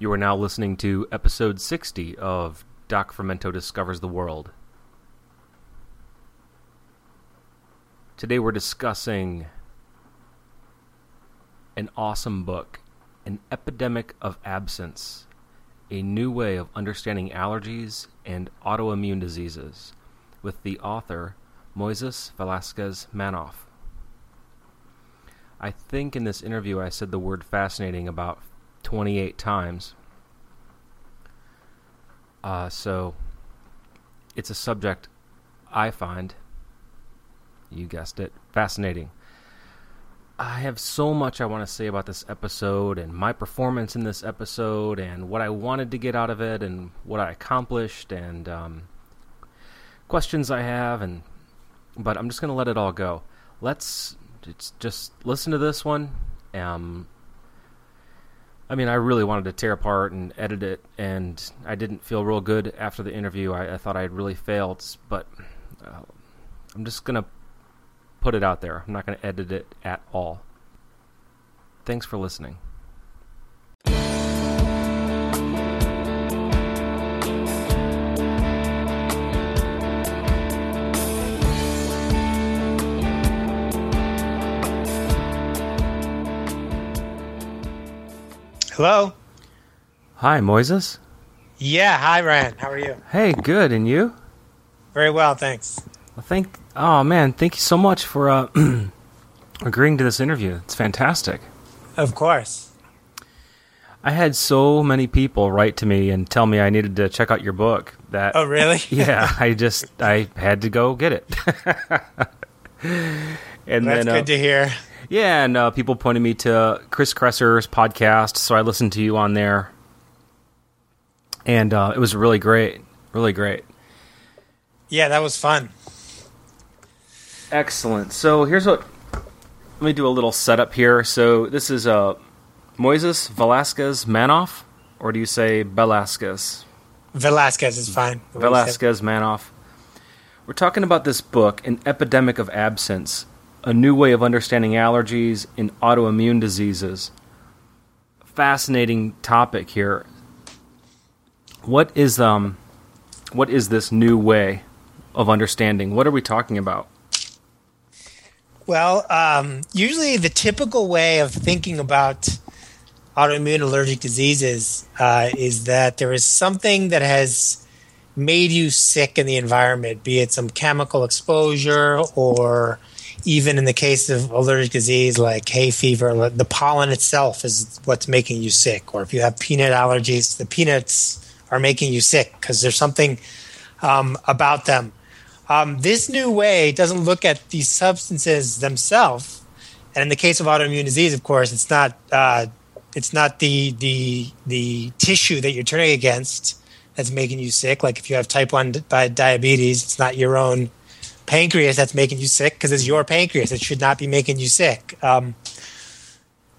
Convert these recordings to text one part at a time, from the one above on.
You are now listening to episode 60 of Doc Fermento Discovers the World. Today we're discussing an awesome book, An Epidemic of Absence, a new way of understanding allergies and autoimmune diseases, with the author Moises Velasquez Manoff. I think in this interview I said the word fascinating about 28 times. Uh, so it's a subject I find, you guessed it, fascinating. I have so much I want to say about this episode and my performance in this episode and what I wanted to get out of it and what I accomplished and um, questions I have and but I'm just gonna let it all go. Let's just listen to this one. Um, I mean, I really wanted to tear apart and edit it, and I didn't feel real good after the interview. I, I thought I had really failed, but uh, I'm just gonna put it out there. I'm not gonna edit it at all. Thanks for listening. Hello. Hi, Moises. Yeah, hi, Ryan. How are you? Hey, good, and you? Very well, thanks. Well, thank. Oh man, thank you so much for uh, agreeing to this interview. It's fantastic. Of course. I had so many people write to me and tell me I needed to check out your book. That oh really? yeah, I just I had to go get it. and That's then, uh, good to hear. Yeah, and uh, people pointed me to Chris Kresser's podcast, so I listened to you on there, and uh, it was really great, really great. Yeah, that was fun. Excellent. So here's what. Let me do a little setup here. So this is uh, Moises Velasquez Manoff, or do you say Velasquez? Velasquez is fine. Velasquez Manoff. We're talking about this book, An Epidemic of Absence a new way of understanding allergies and autoimmune diseases. Fascinating topic here. What is um what is this new way of understanding? What are we talking about? Well, um, usually the typical way of thinking about autoimmune allergic diseases uh, is that there is something that has made you sick in the environment, be it some chemical exposure or even in the case of allergic disease like hay fever, the pollen itself is what's making you sick. Or if you have peanut allergies, the peanuts are making you sick because there's something um, about them. Um, this new way doesn't look at these substances themselves. And in the case of autoimmune disease, of course, it's not uh, it's not the the the tissue that you're turning against that's making you sick. Like if you have type one diabetes, it's not your own pancreas that's making you sick because it's your pancreas. It should not be making you sick. Um,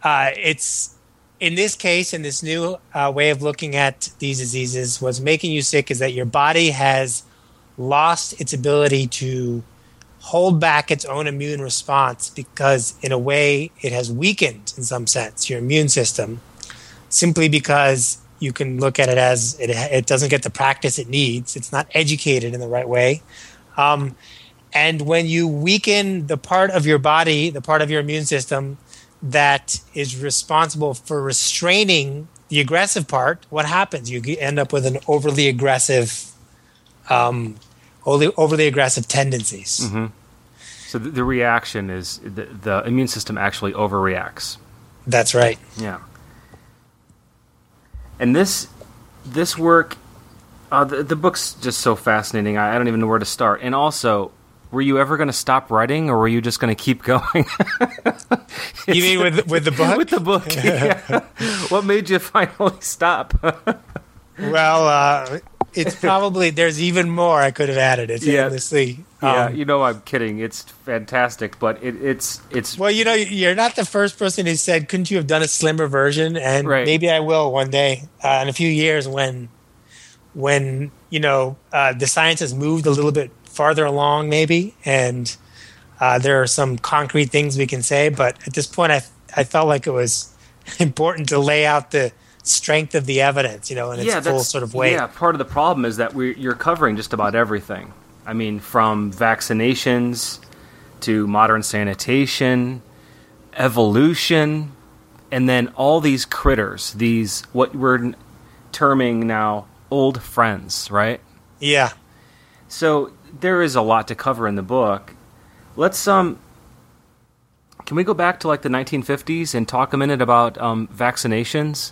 uh, it's in this case, in this new uh, way of looking at these diseases, what's making you sick is that your body has lost its ability to hold back its own immune response because, in a way, it has weakened in some sense your immune system simply because you can look at it as it, it doesn't get the practice it needs. It's not educated in the right way. Um, and when you weaken the part of your body, the part of your immune system that is responsible for restraining the aggressive part, what happens? You end up with an overly aggressive, um, overly, overly aggressive tendencies. Mm-hmm. So the, the, reaction is the, the immune system actually overreacts. That's right. Yeah. And this this work, uh, the, the book's just so fascinating. I, I don't even know where to start. And also, were you ever going to stop writing, or were you just going to keep going? you mean with with the book? with the book, yeah. what made you finally stop? well, uh, it's probably there's even more I could have added. It's yeah. endlessly. Um, yeah, you know I'm kidding. It's fantastic, but it, it's it's. Well, you know, you're not the first person who said, "Couldn't you have done a slimmer version?" And right. maybe I will one day uh, in a few years when when you know uh, the science has moved a little bit farther along, maybe, and uh, there are some concrete things we can say. But at this point, I I felt like it was important to lay out the strength of the evidence, you know, in its full sort of way. Yeah, part of the problem is that we you're covering just about everything. I mean, from vaccinations to modern sanitation, evolution, and then all these critters, these what we're terming now old friends, right? Yeah. So there is a lot to cover in the book. Let's um can we go back to like the 1950s and talk a minute about um, vaccinations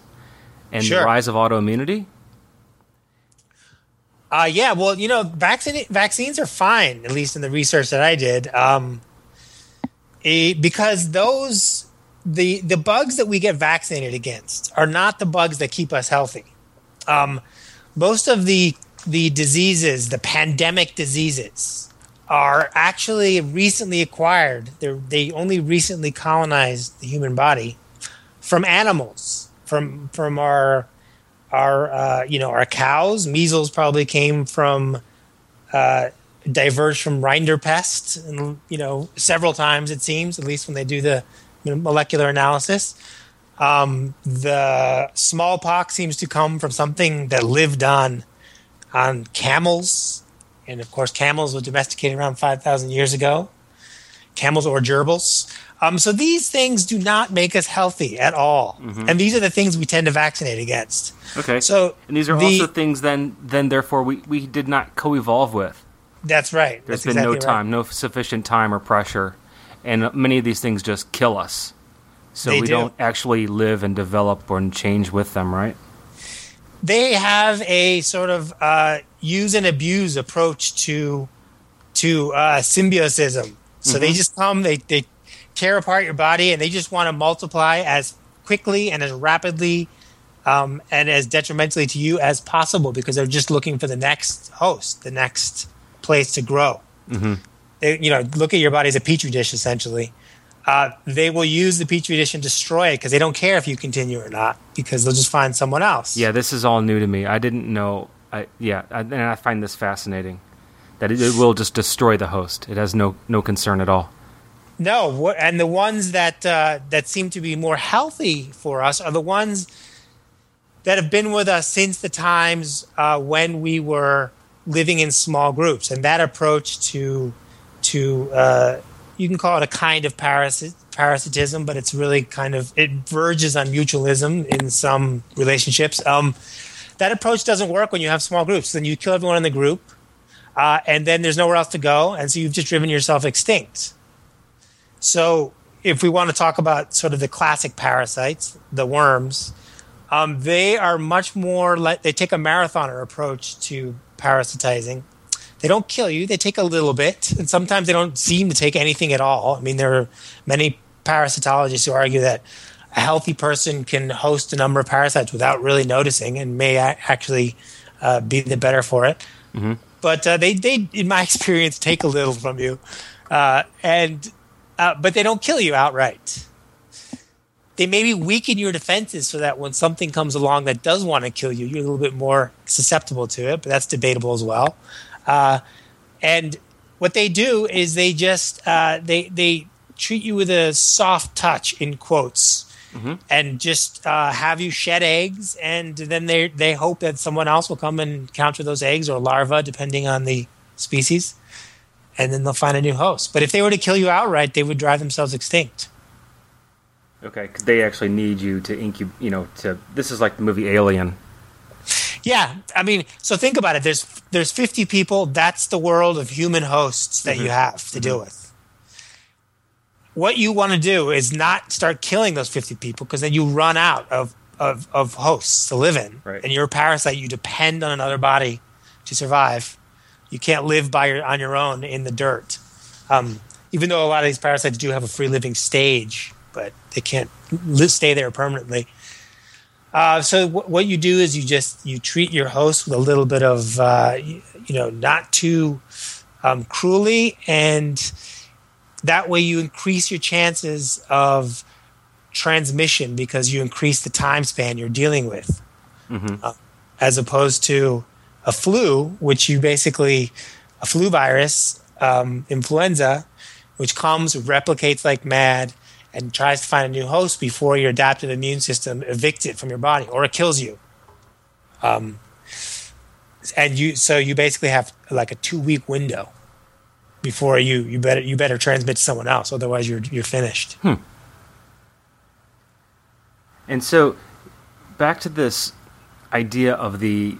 and Sure. the rise of autoimmunity? Uh, yeah, well, you know, vaccine, vaccines are fine, at least in the research that I did, um, eh, because those the the bugs that we get vaccinated against are not the bugs that keep us healthy. Um, most of the the diseases, the pandemic diseases, are actually recently acquired. They they only recently colonized the human body from animals, from from our our uh, you know our cows. Measles probably came from uh, diverged from rinderpest, and you know several times it seems, at least when they do the molecular analysis. Um, the smallpox seems to come from something that lived on on camels, and of course camels were domesticated around five thousand years ago. Camels or gerbils. Um, so these things do not make us healthy at all, and these are the things we tend to vaccinate against. Okay. So and these are the- also things then then therefore we, we did not co-evolve with. That's right. There's That's been no exactly right. time, no sufficient time or pressure, and many of these things just kill us. So They we do. not actually live and develop or change with them, right? They have a sort of uh, use and abuse approach to to uh, symbiosism. So Mm-hmm. they just come, they they tear apart your body, and they just want to multiply as quickly and as rapidly um, and as detrimentally to you as possible because they're just looking for the next host, the next place to grow. Mm-hmm. They, you know, look at your body as a petri dish essentially. Uh, they will use the petri dish and destroy it because they don't care if you continue or not because they'll just find someone else. Yeah, this is all new to me. I didn't know. I yeah, I, and I find this fascinating. That it, it will just destroy the host. It has no no concern at all. No, wha- and the ones that uh, that seem to be more healthy for us are the ones that have been with us since the times uh, when we were living in small groups, and that approach to to uh, you can call it a kind of parasit- parasitism, but it's really kind of it verges on mutualism in some relationships. Um, that approach doesn't work when you have small groups. Then you kill everyone in the group, uh, and then there's nowhere else to go, and so you've just driven yourself extinct. So, if we want to talk about sort of the classic parasites, the worms, um, they are much more like they take a marathoner approach to parasitizing. They don't kill you; they take a little bit, and sometimes they don't seem to take anything at all. I mean, there are many parasitologists who argue that a healthy person can host a number of parasites without really noticing, and may actually uh, be the better for it. But uh, they, they, in my experience, take a little from you, uh, and uh, but they don't kill you outright. They maybe weaken your defenses so that when something comes along that does want to kill you, you're a little bit more susceptible to it. But that's debatable as well. Uh, and what they do is they just uh, they they treat you with a soft touch in quotes. And just uh, have you shed eggs, and then they they hope that someone else will come and counter those eggs or larvae, depending on the species, and then they'll find a new host. But if they were to kill you outright, they would drive themselves extinct. Okay, they actually need you to incubate. You know, to this is like the movie Alien. Yeah, I mean, so think about it. There's there's 50 people. That's the world of human hosts that you have to deal with. What you want to do is not start killing those 50 people because then you run out of, of, of hosts to live in. Right. And you're a parasite. You depend on another body to survive. You can't live by your, on your own in the dirt. Um, even though a lot of these parasites do have a free living stage, but they can't stay there permanently. Uh, so w- what you do is you just you treat your host with a little bit of uh, you, you know not too um, cruelly, and that way you increase your chances of transmission because you increase the time span you're dealing with, uh, as opposed to a flu, which you basically a flu virus, um, influenza, which comes replicates like mad, and tries to find a new host before your adaptive immune system evicts it from your body or it kills you. Um, and you so you basically have like a two week window before you you better you better transmit to someone else otherwise you're you're finished. Hmm. And so back to this idea of the,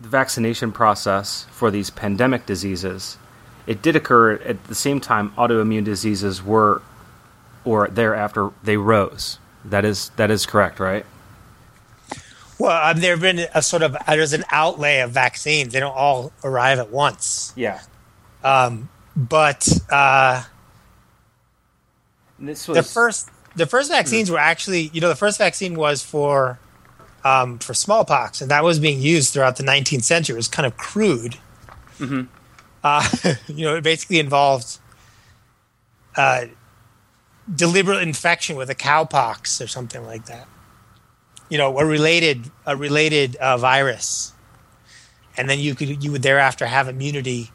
the vaccination process for these pandemic diseases. It did occur at the same time autoimmune diseases were or thereafter they rose. That is that is correct, right? Well, um, there have been a sort of there's an outlay of vaccines. They don't all arrive at once. Yeah. Um, but uh, this was the first the first vaccines were actually you know the first vaccine was for um, for smallpox, and that was being used throughout the 19th century. It was kind of crude. Mm-hmm. Uh, you know, it basically involved uh, deliberate infection with a cowpox or something like that. You know, a related a related uh, virus, and then you could you would thereafter have immunity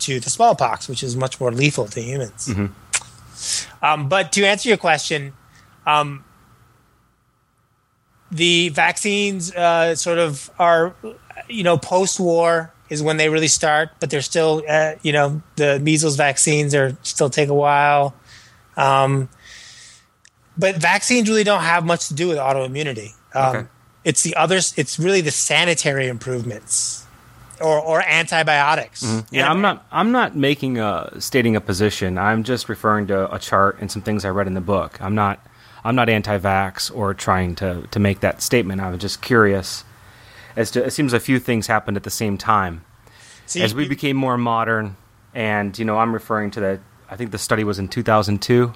to the smallpox, which is much more lethal to humans. Mm-hmm. Um, but to answer your question, um, the vaccines uh, sort of are, you know, post-war is when they really start, but they're still, uh, you know, the measles vaccines are still take a while. Um, but vaccines really don't have much to do with autoimmunity. Um, Okay. It's the others. It's really the sanitary improvements, or or antibiotics. Yeah, I'm not. I'm not making a stating a position. I'm just referring to a chart and some things I read in the book. I'm not. I'm not anti-vax or trying to to make that statement. I'm just curious as to. It seems a few things happened at the same time See, as we became more modern. And you know, I'm referring to that. I think the study was in 2002.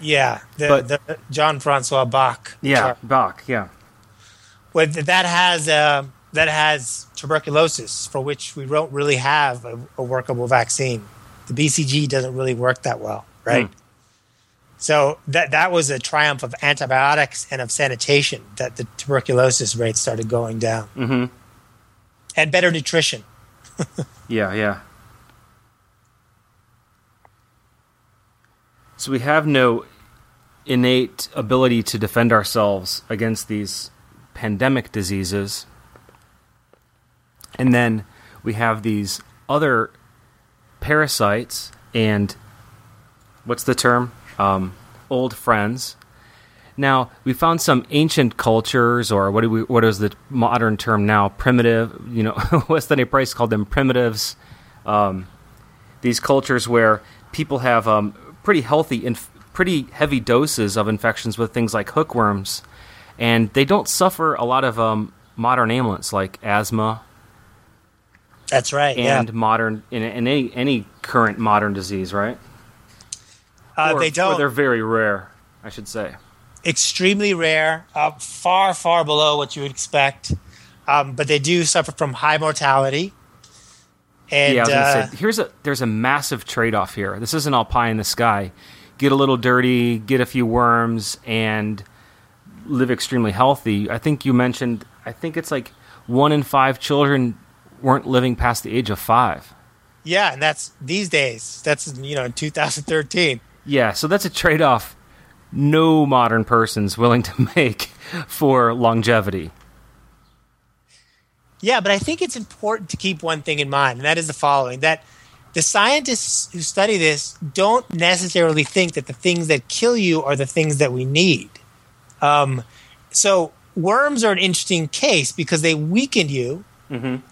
yeah, the, but- the John Francois Bach. chart. Bach. Yeah. Well, that has uh, that has tuberculosis, for which we don't really have a, a workable vaccine. The BCG doesn't really work that well, right? Hmm. So that that was a triumph of antibiotics and of sanitation that the tuberculosis rate started going down, Mm-hmm. and better nutrition. Yeah, yeah. So we have no innate ability to defend ourselves against these pandemic diseases. And then we have these other parasites and what's the term? Um, old friends. Now we found some ancient cultures, or what do we? What is the modern term now? Primitive. You know, Weston A. Price called them primitives. Um, these cultures where people have um, pretty healthy, inf- pretty heavy doses of infections with things like hookworms, and they don't suffer a lot of um, modern ailments like asthma That's right. and yeah, modern in, in any any current modern disease, right? uh, or, they don't. they're very rare, I should say. extremely rare, uh, far far below what you would expect. Um, but they do suffer from high mortality. And yeah, uh, say here's a there's a massive trade off here. This isn't all pie in the sky. Get a little dirty, get a few worms, and live extremely healthy. I think you mentioned. I think it's like one in five children weren't living past the age of five. Yeah, and that's these days. That's you know in 2013. Yeah, so that's a trade off no modern person's willing to make for longevity. Yeah, but I think it's important to keep one thing in mind, and that is the following: that the scientists who study this don't necessarily think that the things that kill you are the things that we need. Um, so worms are an interesting case because they weaken you.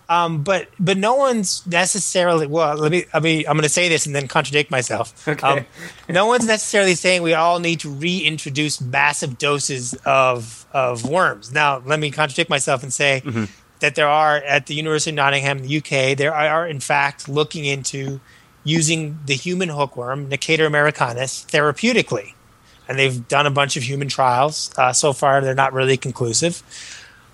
Um, but but no one's necessarily well. Let me. I mean, I'm going to say this and then contradict myself. Okay. Um, no one's necessarily saying we all need to reintroduce massive doses of of worms. Now, let me contradict myself and say that there are at the University of Nottingham, in the UK, there are in fact looking into using the human hookworm, Necator americanus, therapeutically, and they've done a bunch of human trials. Uh, so far, they're not really conclusive,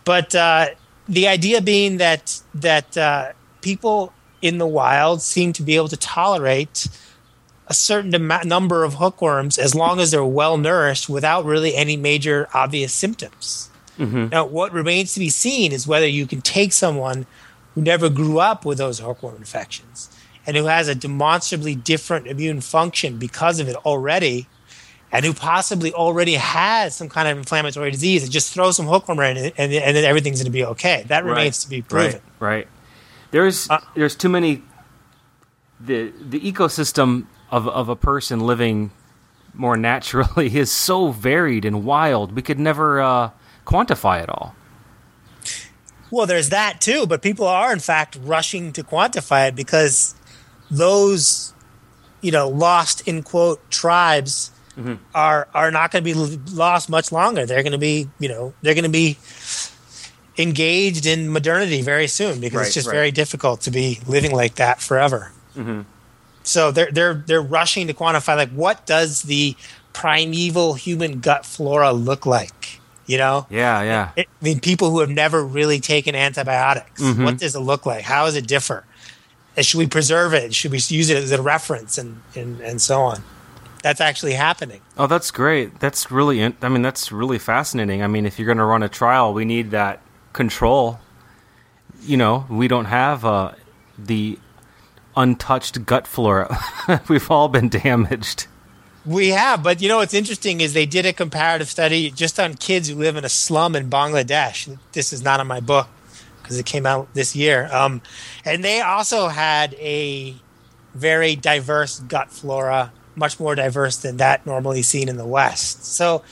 but uh, the idea being that that uh, people in the wild seem to be able to tolerate a certain number of hookworms as long as they're well nourished without really any major obvious symptoms. Now, what remains to be seen is whether you can take someone who never grew up with those hookworm infections and who has a demonstrably different immune function because of it already, and who possibly already has some kind of inflammatory disease and just throw some hookworm in it and, and then everything's going to be okay. That remains to be proven. Right. Right. There's Uh, there's too many. The the ecosystem of of a person living more naturally is so varied and wild. We could never uh, quantify it all. Well, there's that too, but people are in fact rushing to quantify it because those, you know, lost in quote tribes mm-hmm. are are not going to be lost much longer. They're going to be, you know, they're going to be engaged in modernity very soon because Right, it's just right. very difficult to be living like that forever. Mm-hmm. So they're they're they're rushing to quantify like what does the primeval human gut flora look like? You know, Yeah. Yeah. I mean, people who have never really taken antibiotics. Mhm. What does it look like? How does it differ? And should we preserve it? Should we use it as a reference and, and, and so on? That's actually happening. Oh, that's great. That's really. In- I mean, that's really fascinating. I mean, if you're going to run a trial, we need that control. You know, we don't have uh, the untouched gut flora. We've all been damaged. We have, but you know what's interesting is they did a comparative study just on kids who live in a slum in Bangladesh. This is not in my book because it came out this year. Um, and they also had a very diverse gut flora, much more diverse than that normally seen in the West. So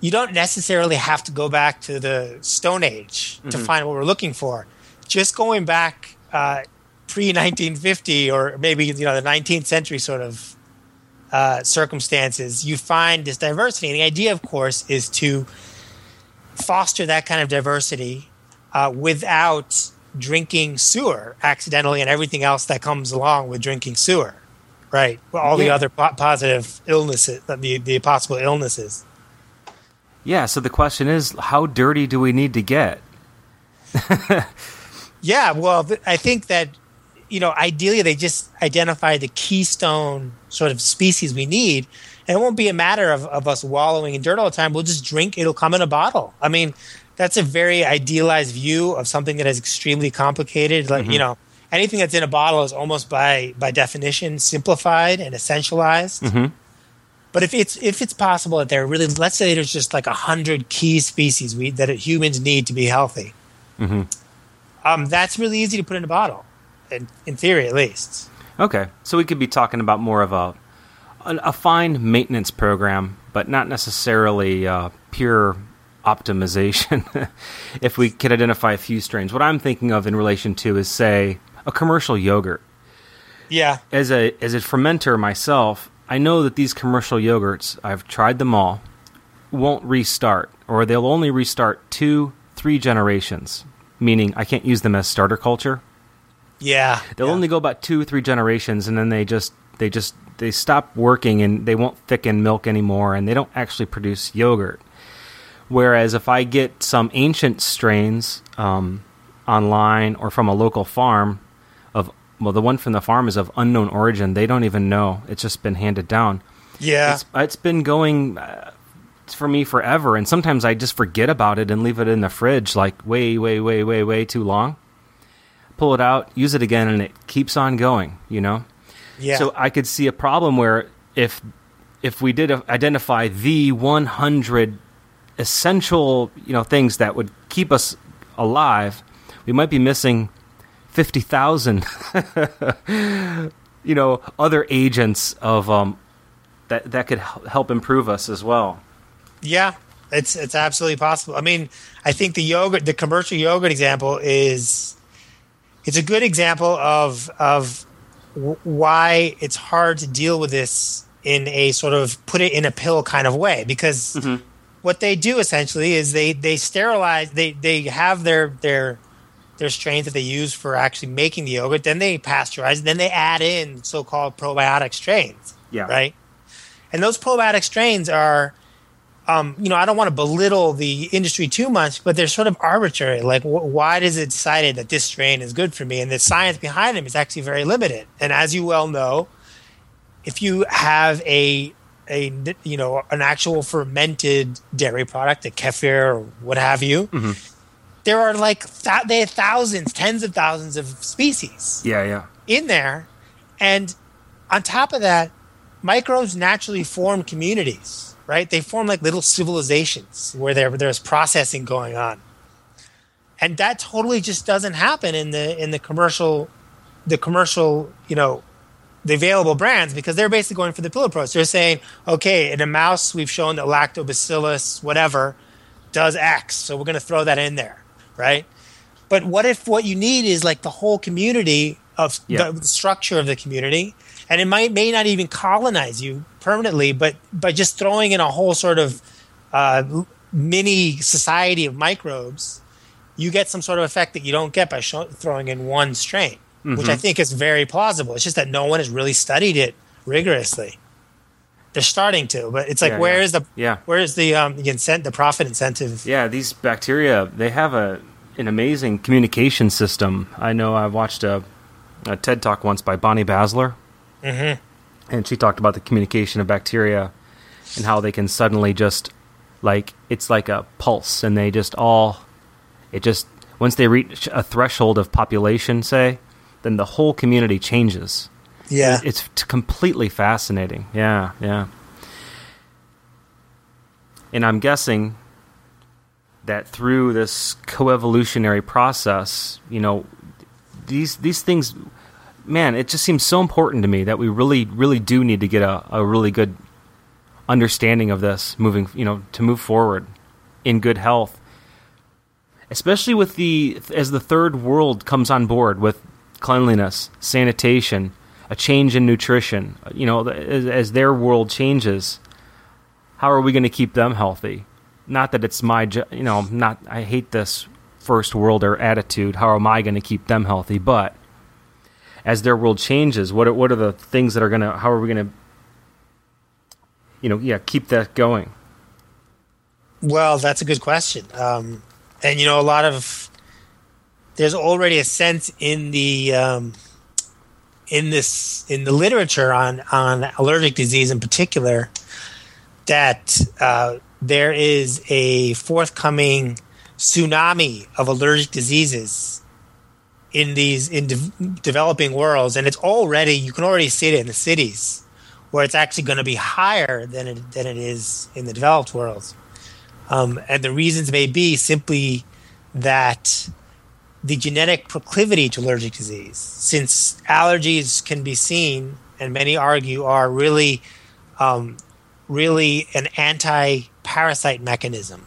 you don't necessarily have to go back to the Stone Age to find what we're looking for. Just going back uh, pre 1950 or maybe you know the 19th century sort of uh, circumstances, you find this diversity. And the idea, of course, is to foster that kind of diversity uh, without drinking sewer accidentally and everything else that comes along with drinking sewer, right? All the other po- positive illnesses, the, the possible illnesses. Yeah. So the question is, how dirty do we need to get? Yeah, well, I think that you know, ideally they just identify the keystone sort of species we need, and it won't be a matter of, of us wallowing in dirt all the time. We'll just drink; it'll come in a bottle. I mean, that's a very idealized view of something that is extremely complicated. Like you know, anything that's in a bottle is almost by by definition simplified and essentialized. Mhm. But if it's if it's possible that there are really, let's say there's just like a hundred key species we, that humans need to be healthy, hmm um, that's really easy to put in a bottle, in, in theory at least. Okay, so we could be talking about more of a a, a fine maintenance program, but not necessarily uh, pure optimization. if we could identify a few strains, what I'm thinking of in relation to is say a commercial yogurt. Yeah, As a as a fermenter myself, I know that these commercial yogurts, I've tried them all, won't restart, or they'll only restart two, three generations. Meaning, I can't use them as starter culture. Yeah. They'll yeah. only go about two, three generations, and then they just they just they stop working and they won't thicken milk anymore, and they don't actually produce yogurt. Whereas if I get some ancient strains um, online or from a local farm of well, the one from the farm is of unknown origin. They don't even know. It's just been handed down. yeah. It's it's been going uh, for me forever, and sometimes I just forget about it and leave it in the fridge like way, way, way, way, way too long. Pull it out, use it again, and it keeps on going. You know. yeah. So I could see a problem where if if we did identify the 100 essential you know things that would keep us alive, we might be missing 50,000 you know other agents of um that that could help improve us as well. Yeah, it's it's absolutely possible. I mean, I think the yogurt, the commercial yogurt example is it's a good example of of w- why it's hard to deal with this in a sort of put it in a pill kind of way because mm-hmm. what they do essentially is they they sterilize they they have their their their strains that they use for actually making the yogurt then they pasteurize then they add in so-called probiotic strains Yeah. right and those probiotic strains are um, you know i don't want to belittle the industry too much but they're sort of arbitrary. Like wh- why does it decided that this strain is good for me? And the science behind them is actually very limited. And as you well know if you have a a you know an actual fermented dairy product, a kefir or what have you, there are like th- they have thousands, tens of thousands of species Yeah, yeah. in there, and on top of that, microbes naturally form communities. Right? They form like little civilizations where there there's processing going on, and that totally just doesn't happen in the in the commercial, the commercial, you know, the available brands because they're basically going for the pill approach. They're saying, okay, in a mouse we've shown that lactobacillus whatever does X, so we're going to throw that in there, right? But what if what you need is like the whole community of Yeah. the, the structure of the community, and it might may not even colonize you permanently, but by just throwing in a whole sort of uh, mini society of microbes, you get some sort of effect that you don't get by show, throwing in one strain, which I think is very plausible. It's just that no one has really studied it rigorously. They're starting to, but it's like Yeah, where yeah. is the Yeah. where is the um, the incent the profit incentive? Yeah, these bacteria they have a an amazing communication system. I know I watched a, a TED talk once by Bonnie Bassler, Mm-hmm. and she talked about the communication of bacteria and how they can suddenly just like it's like a pulse, and they just all it just once they reach a threshold of population, say, then the whole community changes. Yeah, It's t- completely fascinating. Yeah, yeah. And I'm guessing that through this coevolutionary process, you know, these these things, man, it just seems so important to me that we really, really do need to get a, a really good understanding of this moving, you know, to move forward in good health. Especially with the as the third world comes on board with cleanliness, sanitation, a change in nutrition, you know, as, as their world changes, how are we going to keep them healthy? Not that it's my, you know, not I hate this first worlder attitude. How am I going to keep them healthy? But as their world changes, what are, what are the things that are going to? How are we going to, you know, yeah, keep that going? Well, that's a good question. Um, and you know, a lot of there's already a sense in the um, in this in the literature on on allergic disease in particular that uh, there is a forthcoming tsunami of allergic diseases in these in de- developing worlds, and it's already you can already see it in the cities where it's actually going to be higher than it, than it is in the developed worlds. Um, and the reasons may be simply that the genetic proclivity to allergic disease, since allergies can be seen, and many argue are really, um, really an anti-parasite mechanism.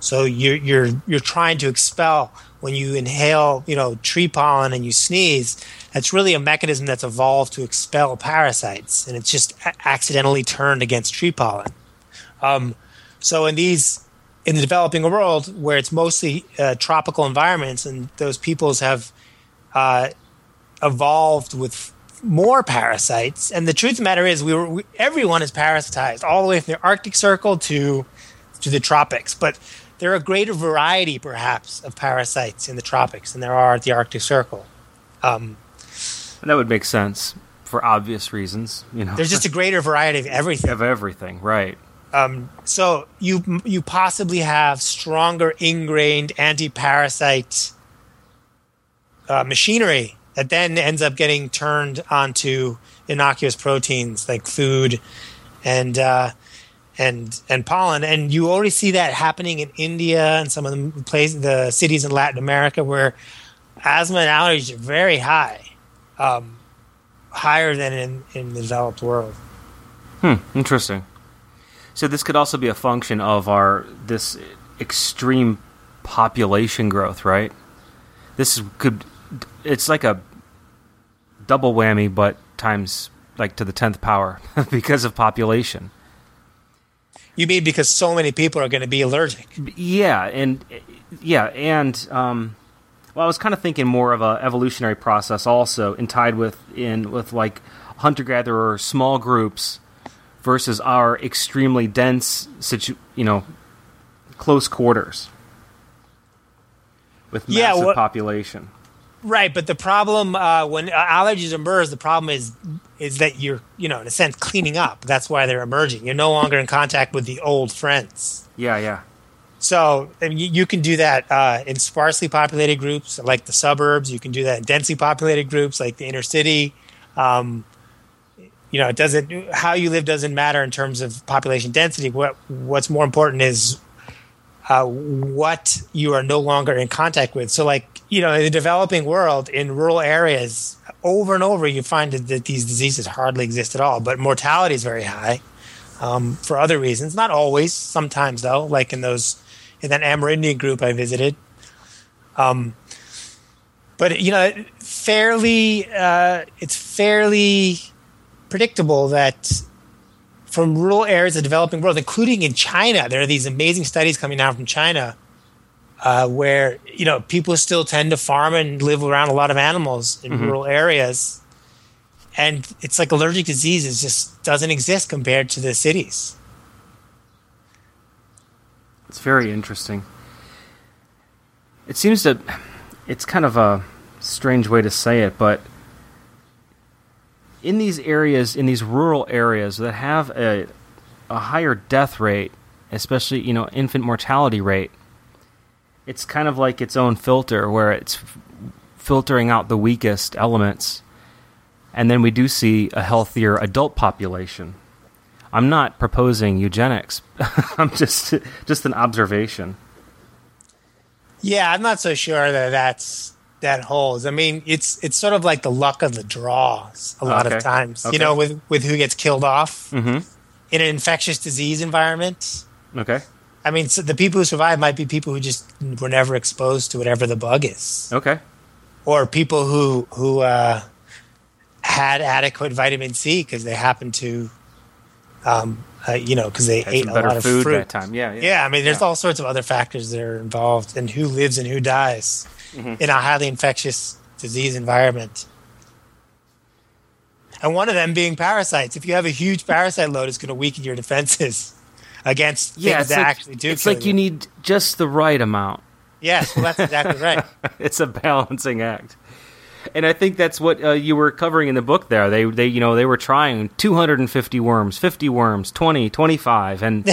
So you're you're you're trying to expel when you inhale, you know, tree pollen and you sneeze. That's really a mechanism that's evolved to expel parasites, and it's just a- accidentally turned against tree pollen. Um, so in these in the developing world where it's mostly uh, tropical environments and those peoples have uh, evolved with more parasites and the truth of the matter is we were we, everyone is parasitized all the way from the arctic circle to to the tropics but there are a greater variety perhaps of parasites in the tropics than there are at the arctic circle um, That would make sense for obvious reasons. You know, there's just a greater variety of everything of everything, right? Um, so you you possibly have stronger ingrained anti-parasite uh, machinery that then ends up getting turned onto innocuous proteins like food and uh, and and pollen, and you already see that happening in India and some of the places, the cities in Latin America where asthma and allergies are very high, um, higher than in, in the developed world. Hmm, interesting. So this could also be a function of our this extreme population growth, right? This could it's like a double whammy but times like to the 10th power because of population. You mean because so many people are going to be allergic? Yeah, and yeah, and um, well, I was kind of thinking more of a evolutionary process also, and tied with in with like hunter gatherer small groups versus our extremely dense situ, you know, close quarters with Yeah, massive population. Right, but the problem uh, when uh, allergies emerge, the problem is is that you're you know in a sense cleaning up. That's why they're emerging. You're no longer in contact with the old friends. Yeah, yeah, So I mean, you, you can do that uh, in sparsely populated groups like the suburbs. You can do that in densely populated groups like the inner city. Um, you know, it doesn't how you live doesn't matter in terms of population density. What what's more important is uh, what you are no longer in contact with. So, like you know, in the developing world, in rural areas, over and over, you find that, that these diseases hardly exist at all. But mortality is very high um, for other reasons. Not always. Sometimes, though, like in those in that Amerindian group I visited. Um, but you know, fairly, uh, it's fairly predictable that from rural areas of the developing world, including in China, there are these amazing studies coming out from China uh, where you know people still tend to farm and live around a lot of animals in mm-hmm. rural areas, and it's like allergic diseases just doesn't exist compared to the cities. It's very interesting. It seems that it's kind of a strange way to say it, but in these areas, in these rural areas that have a, a higher death rate, especially you know infant mortality rate, it's kind of like its own filter where it's f- filtering out the weakest elements, and then we do see a healthier adult population. I'm not proposing eugenics. I'm just just an observation. Yeah, I'm not so sure that that's that holds. I mean, it's it's sort of like the luck of the draws a lot okay. of times. Okay. You know, with with who gets killed off mm-hmm. in an infectious disease environment. Okay. I mean, so the people who survive might be people who just were never exposed to whatever the bug is. Okay. Or people who who uh, had adequate vitamin C because they happened to, um, uh, you know, because they Had ate a lot of food fruit. that time. Yeah, yeah. Yeah, I mean, there's yeah. all sorts of other factors that are involved in who lives and who dies mm-hmm. in a highly infectious disease environment. And one of them being parasites. If you have a huge parasite load, it's going to weaken your defenses against yeah, things that like, actually do. It's like you. you need just the right amount. Yes, well, that's exactly right. it's a balancing act and I think that's what uh, you were covering in the book there. They they you know they were trying 250 worms, 50 worms, 20, 25 and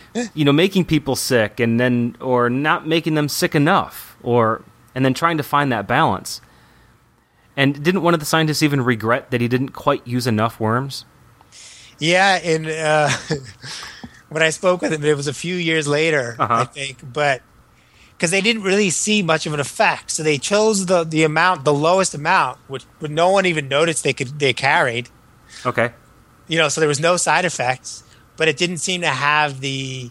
you know making people sick and then or not making them sick enough or and then trying to find that balance. And didn't one of the scientists even regret that he didn't quite use enough worms? Yeah, and uh, when I spoke with him, it was a few years later, uh-huh. I think, but because they didn't really see much of an effect. So they chose the the amount, the lowest amount, which, which no one even noticed they could they carried. Okay. You know, so there was no side effects, but it didn't seem to have the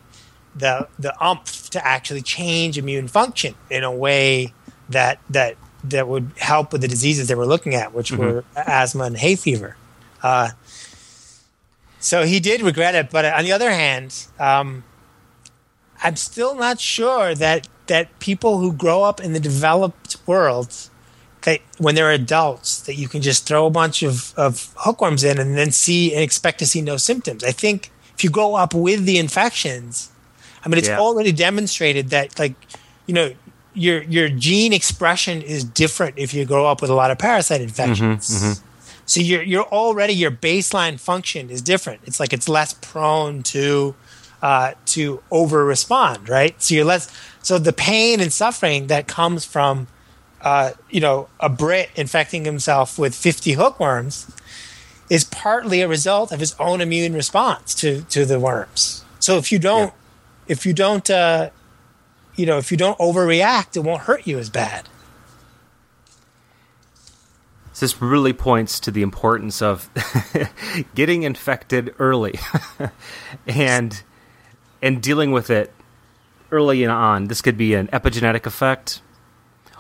the the umph to actually change immune function in a way that that that would help with the diseases they were looking at, which mm-hmm. were asthma and hay fever. Uh, so he did regret it, but on the other hand, um, I'm still not sure that that people who grow up in the developed world that when they're adults that you can just throw a bunch of, of hookworms in and then see and expect to see no symptoms. I think if you grow up with the infections, I mean it's yeah. already demonstrated that like you know your your gene expression is different if you grow up with a lot of parasite infections. Mm-hmm, mm-hmm. So you're you're already your baseline function is different. It's like it's less prone to uh, to over respond, right? So you're less so the pain and suffering that comes from, uh, you know, a Brit infecting himself with 50 hookworms is partly a result of his own immune response to, to the worms. So if you don't, yeah. if you don't, uh, you know, if you don't overreact, it won't hurt you as bad. This really points to the importance of getting infected early and and dealing with it early and on. This could be an epigenetic effect,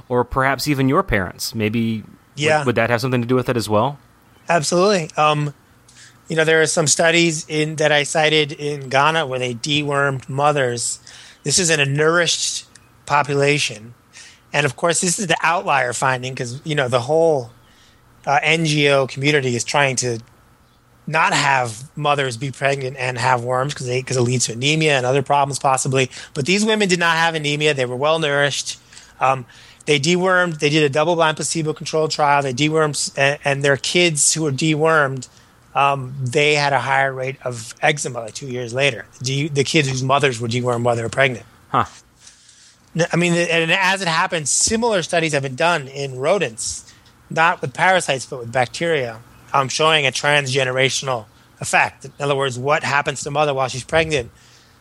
or perhaps even your parents. Maybe yeah. would, would that have something to do with it as well? Absolutely. Um, you know, there are some studies in that I cited in Ghana where they dewormed mothers. This is in a nourished population, and of course, this is the outlier finding because you know the whole uh, NGO community is trying to not have mothers be pregnant and have worms because it leads to anemia and other problems possibly. But these women did not have anemia; they were well nourished. Um, they dewormed. They did a double-blind placebo-controlled trial. They dewormed, and, and their kids who were dewormed, um, they had a higher rate of eczema like two years later. The, the kids whose mothers were dewormed while they were pregnant. Huh. I mean, and as it happens, similar studies have been done in rodents, not with parasites but with bacteria um, showing a transgenerational effect. In other words, what happens to the mother while she's pregnant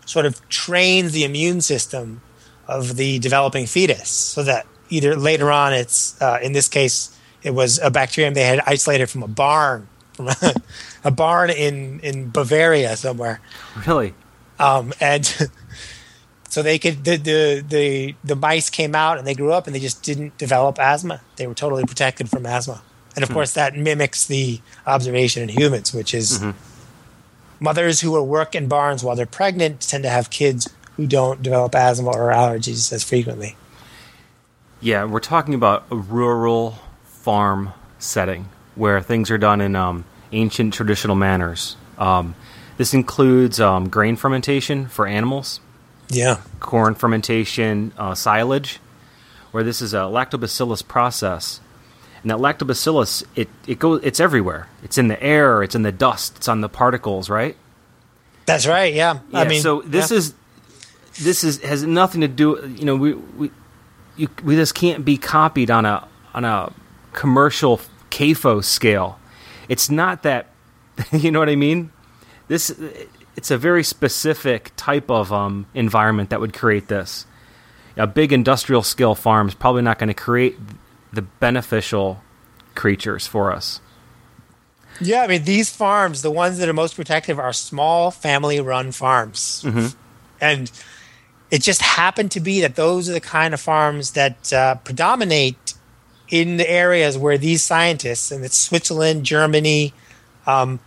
sort of trains the immune system of the developing fetus so that either later on it's, uh, in this case, it was a bacterium they had isolated from a barn, a, barn in, in Bavaria somewhere. Really? Um, and so they could the, the the the mice came out and they grew up and they just didn't develop asthma. They were totally protected from asthma, and of course that mimics the observation in humans, which is mothers who work in barns while they're pregnant tend to have kids who don't develop asthma or allergies as frequently. Yeah, we're talking about a rural farm setting where things are done in um, ancient traditional manners. Um, this includes um, grain fermentation for animals, Yeah, corn fermentation, uh, silage, where this is a lactobacillus process. And that lactobacillus, it, it goes, it's everywhere. It's in the air, it's in the dust, it's on the particles, right? that's right. Yeah, I mean, so this yeah. is this is has nothing to do. You know, we we you, we just can't be copied on a on a commercial CAFO scale. It's not that. You know what I mean? This it's a very specific type of um, environment that would create this. A big industrial scale farm is probably not going to create the beneficial creatures for us. Yeah, I mean, these farms, the ones that are most protective, are small family run farms. And it just happened to be that those are the kind of farms that uh, predominate in the areas where these scientists, and it's Switzerland, Germany, um,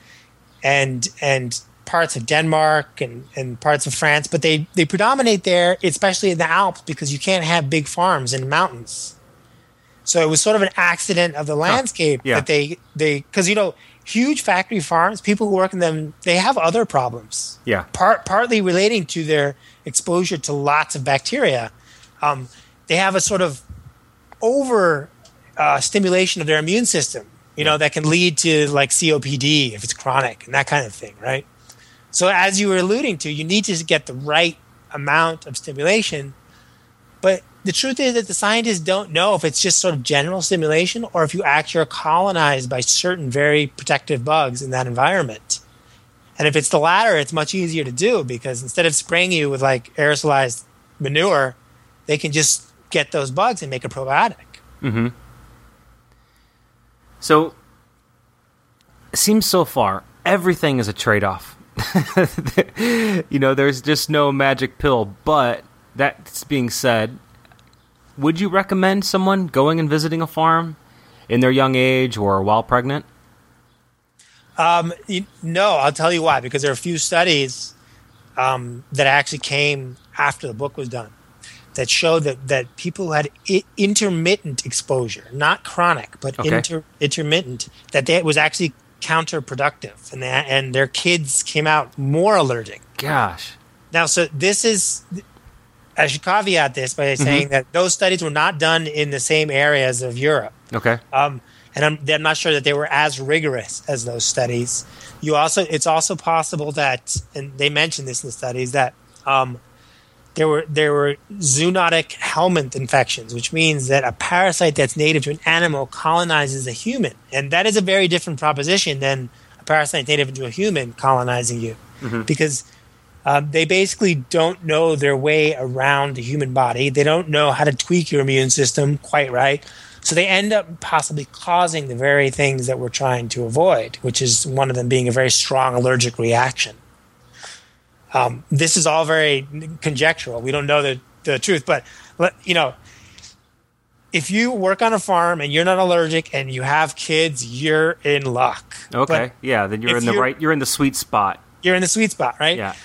and and parts of Denmark and, and parts of France, but they, they predominate there, especially in the Alps, because you can't have big farms in mountains. So it was sort of an accident of the landscape yeah. that they they because you know huge factory farms, people who work in them, they have other problems. Yeah. Part partly relating to their exposure to lots of bacteria. Um, they have a sort of over uh, stimulation of their immune system, you know, that can lead to like COPD if it's chronic and that kind of thing, right? So as you were alluding to, you need to get the right amount of stimulation. But the truth is that the scientists don't know if it's just sort of general stimulation or if you actually are colonized by certain very protective bugs in that environment. And if it's the latter, it's much easier to do because instead of spraying you with like aerosolized manure, they can just get those bugs and make a probiotic. So, it seems so far everything is a trade off. you know, there's just no magic pill. But that's being said, would you recommend someone going and visiting a farm in their young age or while pregnant? Um, no, I'll tell you why. Because there are a few studies um, that actually came after the book was done that showed that, that people who had I- intermittent exposure, not chronic, but Okay. inter- intermittent, that they, it was actually counterproductive, and they, and their kids came out more allergic. Gosh. Now, so this is, I should caveat this by saying that those studies were not done in the same areas of Europe. Okay. Um, and I'm, I'm not sure that they were as rigorous as those studies. You also, it's also possible that, and they mentioned this in the studies that um, there were there were zoonotic helminth infections, which means that a parasite that's native to an animal colonizes a human, and that is a very different proposition than a parasite native to a human colonizing you, because um, they basically don't know their way around the human body. They don't know how to tweak your immune system quite right. So they end up possibly causing the very things that we're trying to avoid, which is one of them being a very strong allergic reaction. Um, this is all very conjectural. We don't know the, the truth, but let- you know, if you work on a farm and you're not allergic and you have kids, you're in luck. Okay. But yeah, then you're in the you're- right you're in the sweet spot. you're in the sweet spot, right? Yeah.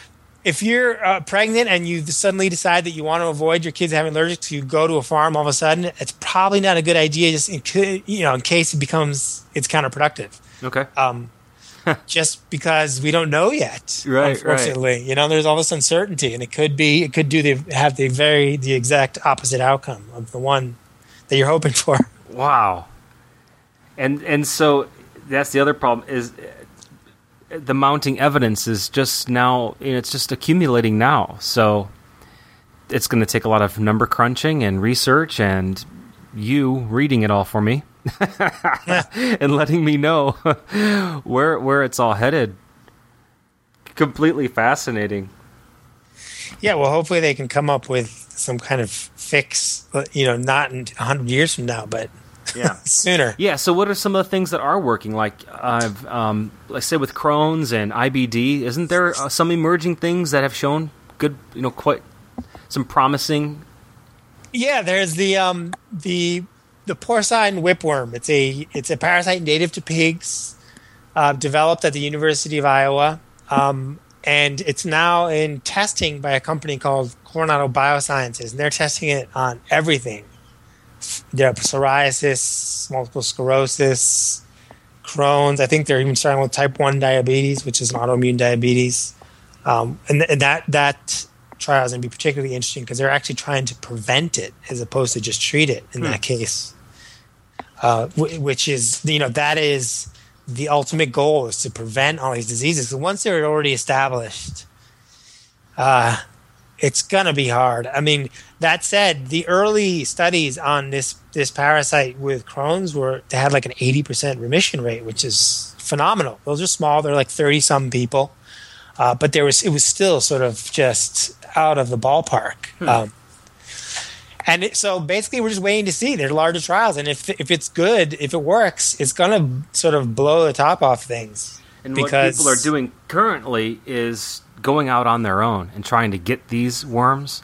if you're uh, pregnant and you suddenly decide that you want to avoid your kids having allergic, so you go to a farm all of a sudden, it's probably not a good idea. Just in, you know, in case it becomes it's counterproductive. Okay. Um, just because we don't know yet, Right, right. unfortunately, you know, there's all this uncertainty, and it could be, it could do the have the very the exact opposite outcome of the one that you're hoping for. Wow. And and so that's the other problem is uh, the mounting evidence is just now you know, it's just accumulating now. So it's going to take a lot of number crunching and research and you reading it all for me and letting me know where where it's all headed. Completely fascinating. Yeah, well, hopefully they can come up with some kind of fix. You know, not in hundred years from now, but Yeah. sooner. Yeah. So, what are some of the things that are working? Like, I've, um, let's say with Crohn's and IBD, isn't there uh, some emerging things that have shown good, you know, quite some promising? Yeah, there's the um the the porcine whipworm. It's a it's a parasite native to pigs, uh, developed at the University of Iowa, um, and it's now in testing by a company called Coronado Biosciences, and they're testing it on everything. There psoriasis, multiple sclerosis, Crohn's. I think they're even starting with type one diabetes, which is an autoimmune diabetes, um, and, th- and that that trial is going to be particularly interesting because they're actually trying to prevent it as opposed to just treat it in that case. Uh, wh- which is you know that is the ultimate goal is to prevent all these diseases. So once they're already established, uh, it's gonna be hard. I mean, that said, the early studies on this this parasite with Crohn's were they had like an eighty percent remission rate, which is phenomenal. Those are small; they're like thirty some people, uh, but there was it was still sort of just out of the ballpark. Um, and it, so basically, we're just waiting to see. They're larger trials, and if if it's good, if it works, it's gonna sort of blow the top off things. And Because- what people are doing currently is going out on their own and trying to get these worms.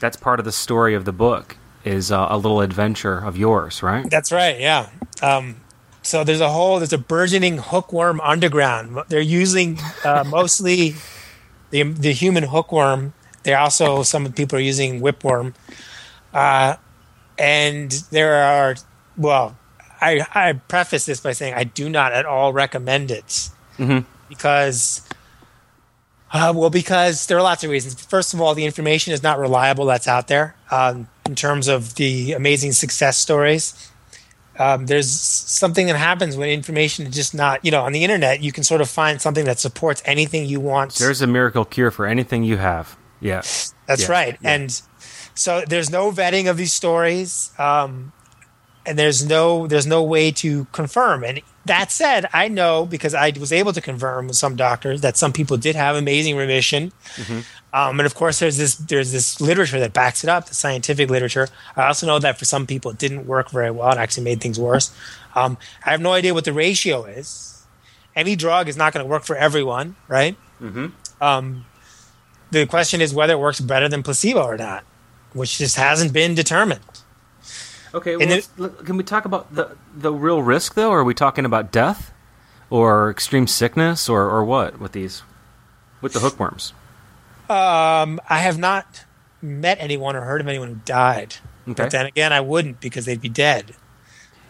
That's part of the story of the book. Is uh, a little adventure of yours, right? That's right. Yeah. Um, so there's a whole there's a burgeoning hookworm underground. They're using uh, mostly the the human hookworm. They also some people are using whipworm, uh, and there are well. I, I preface this by saying I do not at all recommend it Mhm. because uh, well, because there are lots of reasons. First of all, the information is not reliable that's out there um, in terms of the amazing success stories. Um, there's something that happens when information is just not, you know, on the internet, you can sort of find something that supports anything you want. There's a miracle cure for anything you have. Yeah. That's Yeah, right. yeah. And so there's no vetting of these stories, um, and there's no there's no way to confirm. And that said, I know because I was able to confirm with some doctors that some people did have amazing remission. Mm-hmm. Um, and of course, there's this there's this literature that backs it up, the scientific literature. I also know that for some people, it didn't work very well. It actually made things worse. Um, I have no idea what the ratio is. Any drug is not going to work for everyone, right? Mhm. Um, the question is whether it works better than placebo or not, which just hasn't been determined. Okay, well, And can we talk about the the real risk though? Are we talking about death, or extreme sickness, or or what with these, with the hookworms? Um, I have not met anyone or heard of anyone who died. Okay. But then again, I wouldn't because they'd be dead.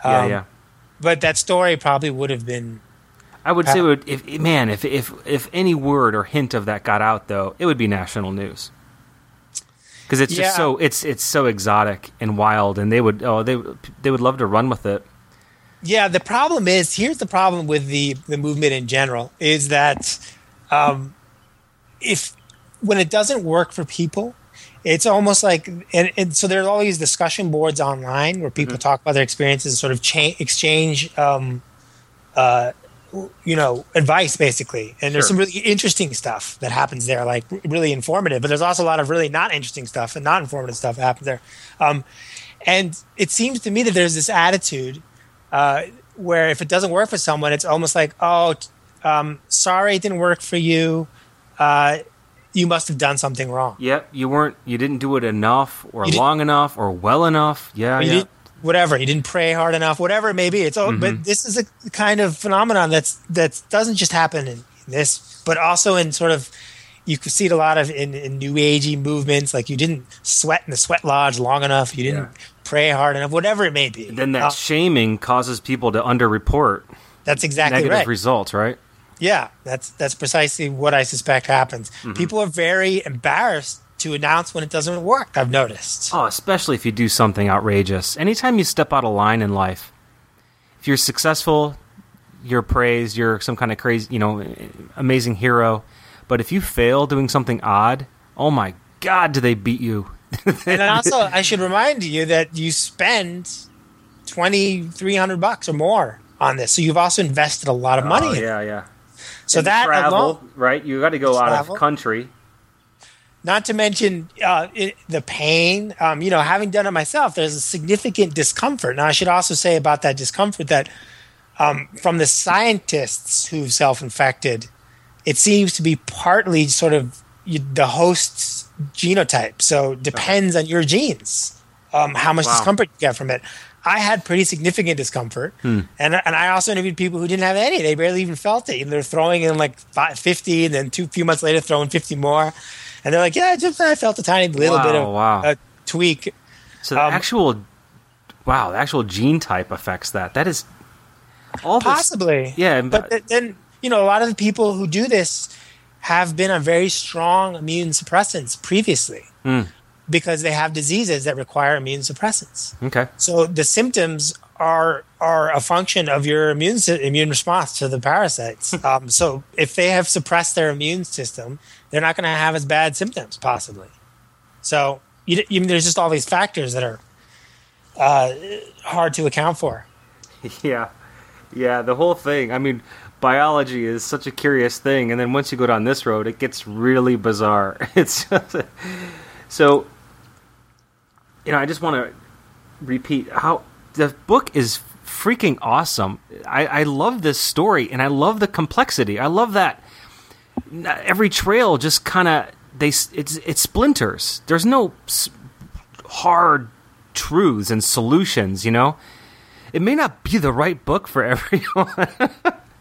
yeah, Um, yeah. But that story probably would have been. I would say, would, if man, if if if any word or hint of that got out though, it would be national news. Because it's Yeah. just so it's it's so exotic and wild, and they would oh they they would love to run with it. Yeah, the problem is here's the problem with the the movement in general is that um, if when it doesn't work for people, it's almost like and, and so there's all these discussion boards online where people talk about their experiences, and sort of cha- exchange, um, uh, you know, advice basically. And there's Sure. some really interesting stuff that happens there, like really informative. But there's also a lot of really not interesting stuff and not informative stuff that happens there. Um, and it seems to me that there's this attitude uh, where if it doesn't work for someone, it's almost like, oh, um, sorry, it didn't work for you. Uh, you must have done something wrong. Yep, you weren't you didn't do it enough, or You long enough, or well enough. Yeah, yeah. Whatever you didn't pray hard enough, whatever it may be. It's all, Mm-hmm. but this is a kind of phenomenon that's that doesn't just happen in this, but also in sort of you can see it a lot of in, in new agey movements. Like you didn't sweat in the sweat lodge long enough, you didn't Yeah. pray hard enough, whatever it may be. Then that Uh, shaming causes people to underreport that's exactly negative right. results, right? Yeah, that's that's precisely what I suspect happens. Mm-hmm. People are very embarrassed to announce when it doesn't work. I've noticed. Oh, especially if you do something outrageous. Anytime you step out of line in life, if you're successful, you're praised, you're some kind of crazy, you know, amazing hero. But if you fail doing something odd, oh my God, do they beat you? and also, I should remind you that you spend twenty three hundred bucks or more on this. So you've also invested a lot of money. Oh, yeah, yeah. So And that travel, alone, right? You got to go out of country. Not to mention uh, it, the pain. Um, you know, having done it myself, there's a significant discomfort. Now, I should also say about that discomfort that um, from the scientists who've self-infected, it seems to be partly sort of the host's genotype. So depends on your genes, um, how much Wow. discomfort you get from it. I had pretty significant discomfort, and and I also interviewed people who didn't have any. They barely even felt it. And they're throwing in like five, 50, and then two few months later throwing fifty more, and they're like, "Yeah, just I felt a tiny little bit of wow. a tweak." So the Um, actual, wow, the actual gene type affects that. That is all this. Possibly, Yeah, But but- th- then you know, a lot of the people who do this have been on very strong immune suppressants previously Hmm. because they have diseases that require immune suppressants. Okay. So the symptoms are are a function of your immune immune response to the parasites. um, so if they have suppressed their immune system, they're not going to have as bad symptoms, possibly. So you, you, there's just all these factors that are uh, hard to account for. Yeah, yeah. The whole thing. I mean, biology is such a curious thing, and then once you go down this road, it gets really bizarre. It's just, so. You know, I just want to repeat how the book is freaking awesome. I, I love this story, and I love the complexity. I love that every trail just kind of they it's it splinters. There's no hard truths and solutions. You know, it may not be the right book for everyone.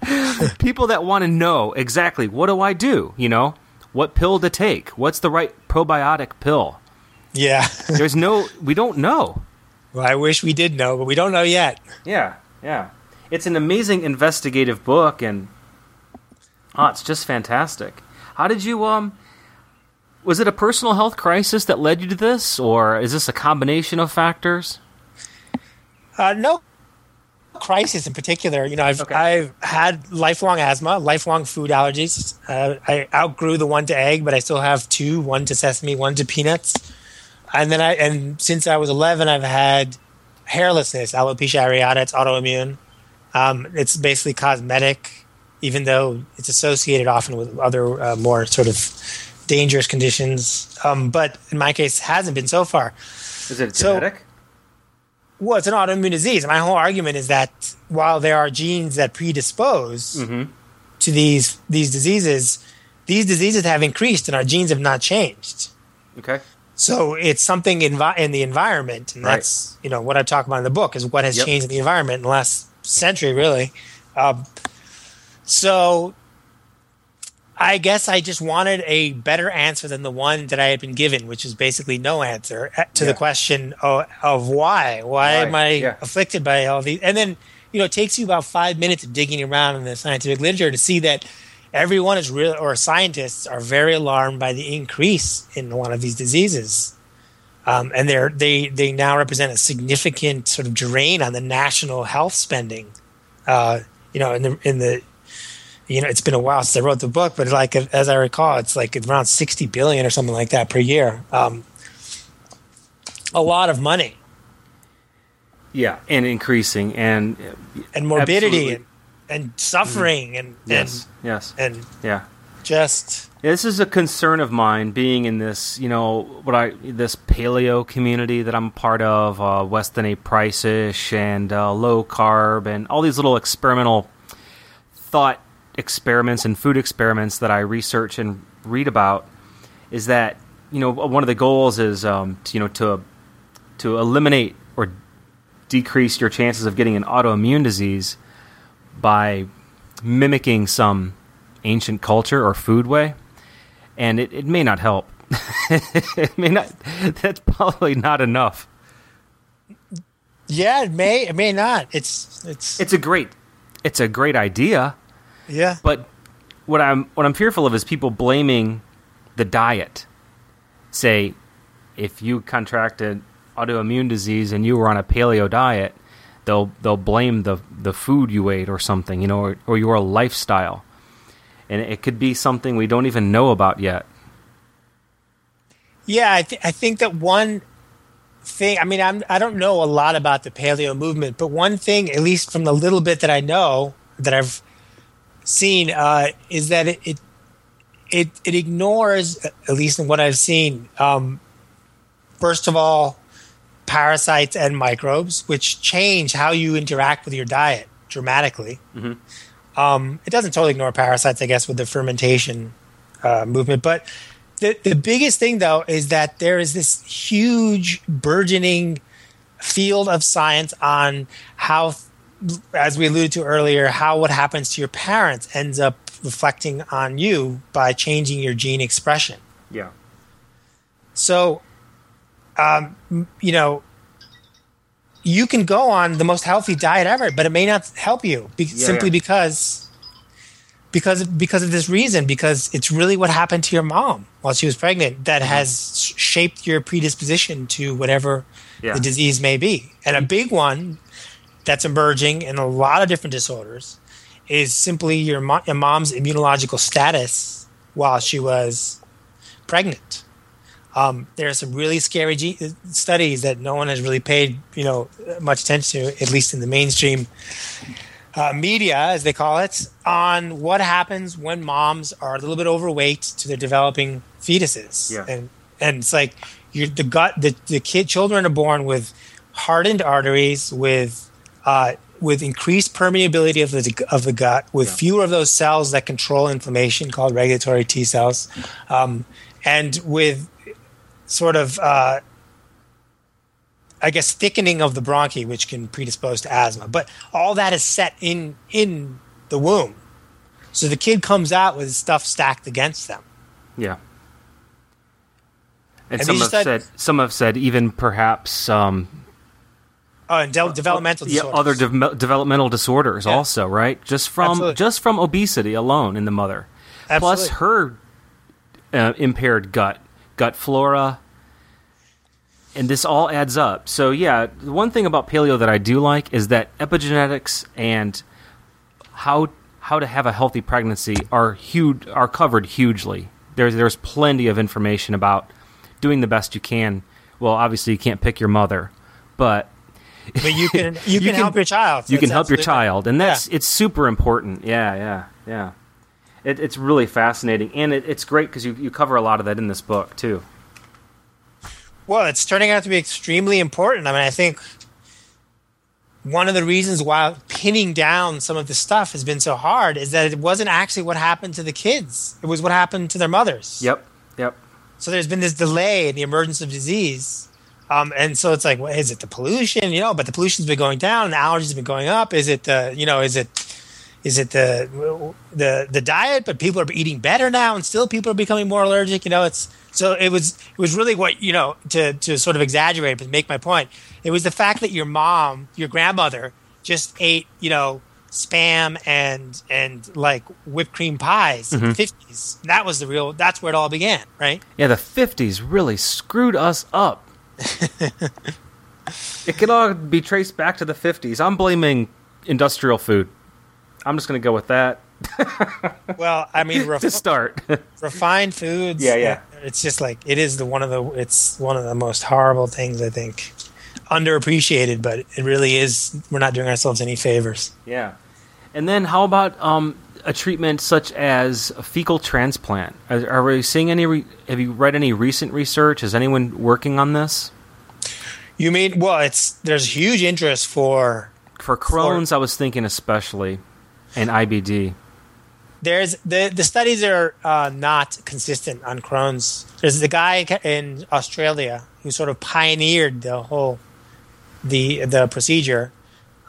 People that want to know exactly what do I do, you know, what pill to take, what's the right probiotic pill. Yeah. There's no, we don't know. well, I wish we did know, but we don't know yet. Yeah, yeah. It's an amazing investigative book, and oh, it's just fantastic. How did you um? Was it a personal health crisis that led you to this, or is this a combination of factors? Uh, no crisis in particular. You know, I've Okay. I've had lifelong asthma, lifelong food allergies. Uh, I outgrew the one to egg, but I still have two: one to sesame, one to peanuts. And then I and since I was 11, I've had hairlessness, alopecia areata. It's autoimmune. Um, it's basically cosmetic, even though it's associated often with other uh, more sort of dangerous conditions. Um, but in my case, hasn't been so far. Is it So- genetic? Well, it's an autoimmune disease. My whole argument is that while there are genes that predispose Mm-hmm. to these these diseases, these diseases have increased and our genes have not changed. okay. So it's something in, in the environment, and Right. that's you know what I talk about in the book is what has Yep. changed in the environment in the last century, really. Um, so I guess I just wanted a better answer than the one that I had been given, which is basically no answer uh, to Yeah. the question of, of why. Why Why, am I yeah. afflicted by all these? And then you know it takes you about five minutes of digging around in the scientific literature to see that everyone is real or scientists are very alarmed by the increase in one of these diseases um, and they're they they now represent a significant sort of drain on the national health spending uh, you know in the in the you know it's been a while since i wrote the book but like as i recall it's like around 60 billion or something like that per year um, a lot of money Yeah, and increasing, and and morbidity and, and suffering and yes, yes, and and yeah. just This is a concern of mine, being in this, you know, what I this paleo community that I'm part of, uh, Weston A. Price-ish and uh, low carb, and all these little experimental thought experiments and food experiments that I research and read about. Is that you know one of the goals is um, to, you know to to eliminate or decrease your chances of getting an autoimmune disease by mimicking some ancient culture or food way. And it, it may not help. It may not that's probably not enough. Yeah it may it may not. It's it's it's a great it's a great idea yeah. But what i'm what i'm fearful of is people blaming the diet. Say if you contracted autoimmune disease and you were on a paleo diet they'll they'll blame the the food you ate or something you know or, or your lifestyle. And it could be something we don't even know about yet. Yeah, I, th- I think that one thing, I mean, I'm, I don't know a lot about the paleo movement, but one thing, at least from the little bit that I know that I've seen, uh, is that it, it it it ignores, at least in what I've seen, um, first of all, parasites and microbes, which change how you interact with your diet dramatically. Mm-hmm. Um, it doesn't totally ignore parasites, I guess, with the fermentation uh, movement. But the the biggest thing, though, is that there is this huge burgeoning field of science on how, as we alluded to earlier, how what happens to your parents ends up reflecting on you by changing your gene expression. Yeah. So, um, you know, you can go on the most healthy diet ever, but it may not help you be- Yeah, simply yeah. because because because of this reason. Because it's really what happened to your mom while she was pregnant that Mm-hmm. has shaped your predisposition to whatever Yeah. the disease may be. And a big one that's emerging in a lot of different disorders is simply your, mo- your mom's immunological status while she was pregnant. Um, there are some really scary ge- studies that no one has really paid, you know, much attention to, at least in the mainstream uh, media, as they call it, on what happens when moms are a little bit overweight to their developing fetuses. Yeah. And and it's like you're the gut the, the kid children are born with hardened arteries with uh, with increased permeability of the of the gut with Yeah. fewer of those cells that control inflammation called regulatory T cells um, and with sort of uh, I guess thickening of the bronchi, which can predispose to asthma. But all that is set in in the womb, so the kid comes out with stuff stacked against them. Yeah. And, some have stud- said some have said even perhaps um, Oh, and de- developmental yeah, disorders. other de- developmental disorders Yeah. also, right? Just from Absolutely. just from obesity alone in the mother, plus her uh, impaired gut, gut flora, and this all adds up. So yeah, the one thing about paleo that I do like is that epigenetics and how how to have a healthy pregnancy are huge are covered hugely. There's there's plenty of information about doing the best you can. Well, obviously you can't pick your mother, but but you can you, can, can- help your child. you can help your child, and that's Yeah. it's super important. Yeah, yeah, yeah. It, it's really fascinating, and it, it's great because you you cover a lot of that in this book too. Well, it's turning out to be extremely important. I mean, I think one of the reasons why pinning down some of the stuff has been so hard is that it wasn't actually what happened to the kids. It was what happened to their mothers. Yep, yep. So there's been this delay in the emergence of disease. Um, and so it's like, well, is it the pollution? You know, but the pollution's been going down, and the allergies have been going up. Is it the, you know, is it, is it the, the, the diet? But people are eating better now, and still people are becoming more allergic. You know, it's so it was, it was really what you know to to sort of exaggerate, but make my point. It was the fact that your mom, your grandmother, just ate, you know, spam and and like whipped cream pies in the fifties. That was the real. That's where it all began, right? Yeah, the '50s really screwed us up. It can all be traced back to the '50s. I'm blaming industrial food. I'm just going to go with that Well, I mean, ref- to start. refined foods. Yeah, yeah. It's just like it is the one of the it's one of the most horrible things I think underappreciated, but it really is. We're not doing ourselves any favors. Yeah. And then how about um, a treatment such as a fecal transplant? Are, are we seeing any? Re- have you read any recent research? Is anyone working on this? You mean well? It's there's huge interest for For Crohn's, I was thinking especially, and IBD. there's the the studies are uh, not consistent on Crohn's. There's the guy in Australia who sort of pioneered the whole the the procedure,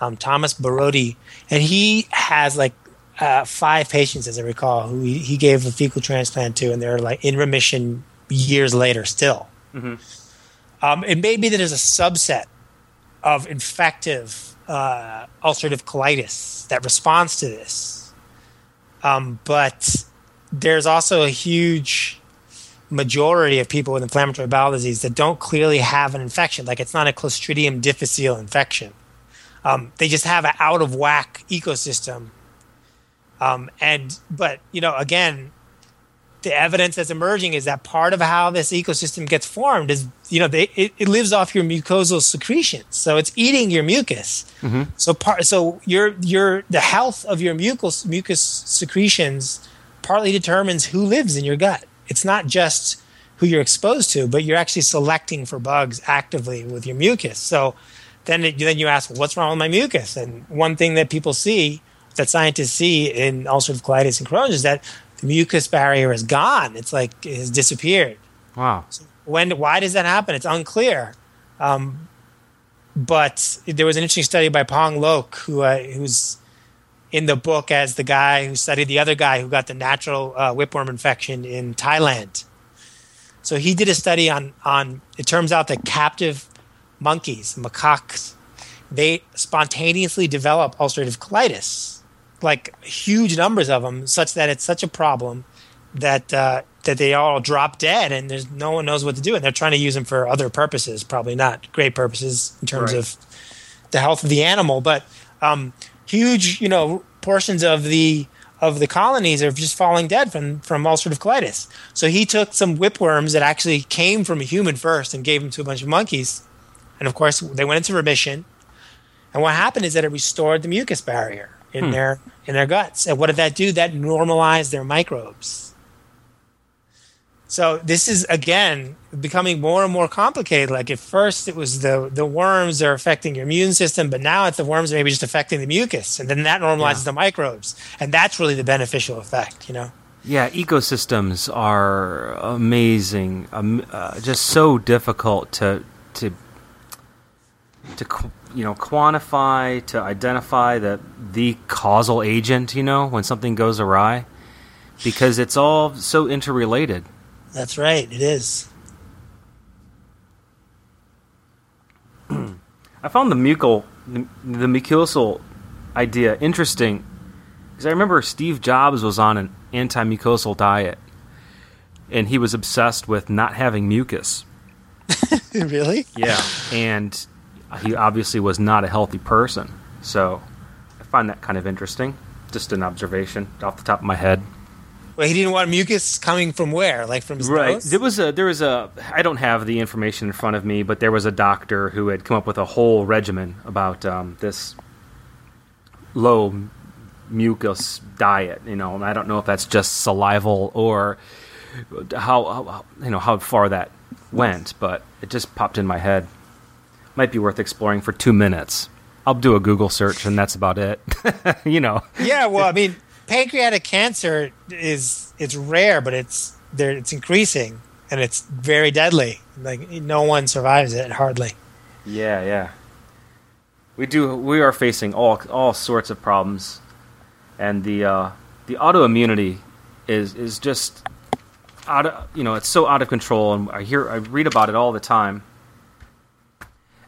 um, Thomas Borody, and he has like uh, five patients, as I recall, who he, he gave a fecal transplant to, and they're like in remission years later still. Um, it may be that there's a subset of infective uh, ulcerative colitis that responds to this. Um, but there's also a huge majority of people with inflammatory bowel disease that don't clearly have an infection. Like it's not a Clostridium difficile infection. Um, they just have an out of whack ecosystem. Um, and but you know again, the evidence that's emerging is that part of how this ecosystem gets formed is you know they, it, it lives off your mucosal secretions so it's eating your mucus. Mm-hmm. so part so your your the health of your mucus mucus secretions partly determines who lives in your gut. It's not just who you're exposed to but you're actually selecting for bugs actively with your mucus. So then it, then you ask well, what's wrong with my mucus? And one thing that people see that scientists see in ulcerative colitis and Crohn's is that the mucus barrier is gone. It's like it has disappeared. Wow. When why does that happen? It's unclear. Um, but there was an interesting study by P'ng Loke, who uh, who's in the book as the guy who studied the other guy who got the natural uh, whipworm infection in Thailand. So he did a study on on. It turns out that captive monkeys, macaques, they spontaneously develop ulcerative colitis like huge numbers of them, such that it's such a problem that uh, that they all drop dead, and there's no one knows what to do, and they're trying to use them for other purposes, probably not great purposes in terms Right. of the health of the animal, but um, huge, you know, portions of the of the colonies are just falling dead from from ulcerative colitis. So he took some whipworms that actually came from a human first and gave them to a bunch of monkeys, and of course they went into remission. And what happened is that it restored the mucus barrier in their in their guts. And what did that do? That normalized their microbes. So this is again becoming more and more complicated. Like at first it was the the worms are affecting your immune system, but now it's the worms are maybe just affecting the mucus, and then that normalizes Yeah. the microbes, and that's really the beneficial effect. You know. Yeah, ecosystems are amazing. Um, uh, just so difficult to to to you know quantify, to identify the the causal agent. You know, when something goes awry, because it's all so interrelated. That's right. It is. I found the mucal the, the mucosal idea interesting because I remember Steve Jobs was on an anti-mucosal diet, and he was obsessed with not having mucus. really? Yeah, and he obviously was not a healthy person. So I find that kind of interesting. Just an observation off the top of my head. Well, he didn't want mucus coming from where? Like from his Right. nose? There was a there was a I don't have the information in front of me, but there was a doctor who had come up with a whole regimen about um, this low mucus diet. You know, and I don't know if that's just salival or how, how you know how far that went, but it just popped in my head. Might be worth exploring for two minutes. I'll do a Google search, and that's about it. you know. yeah, well, I mean, pancreatic cancer is it's rare, but it's there. It's increasing, and it's very deadly. Like no one survives it hardly. Yeah, yeah. We do. We are facing all all sorts of problems, and the uh, the autoimmunity is is just out of you know it's so out of control, and I hear I read about it all the time.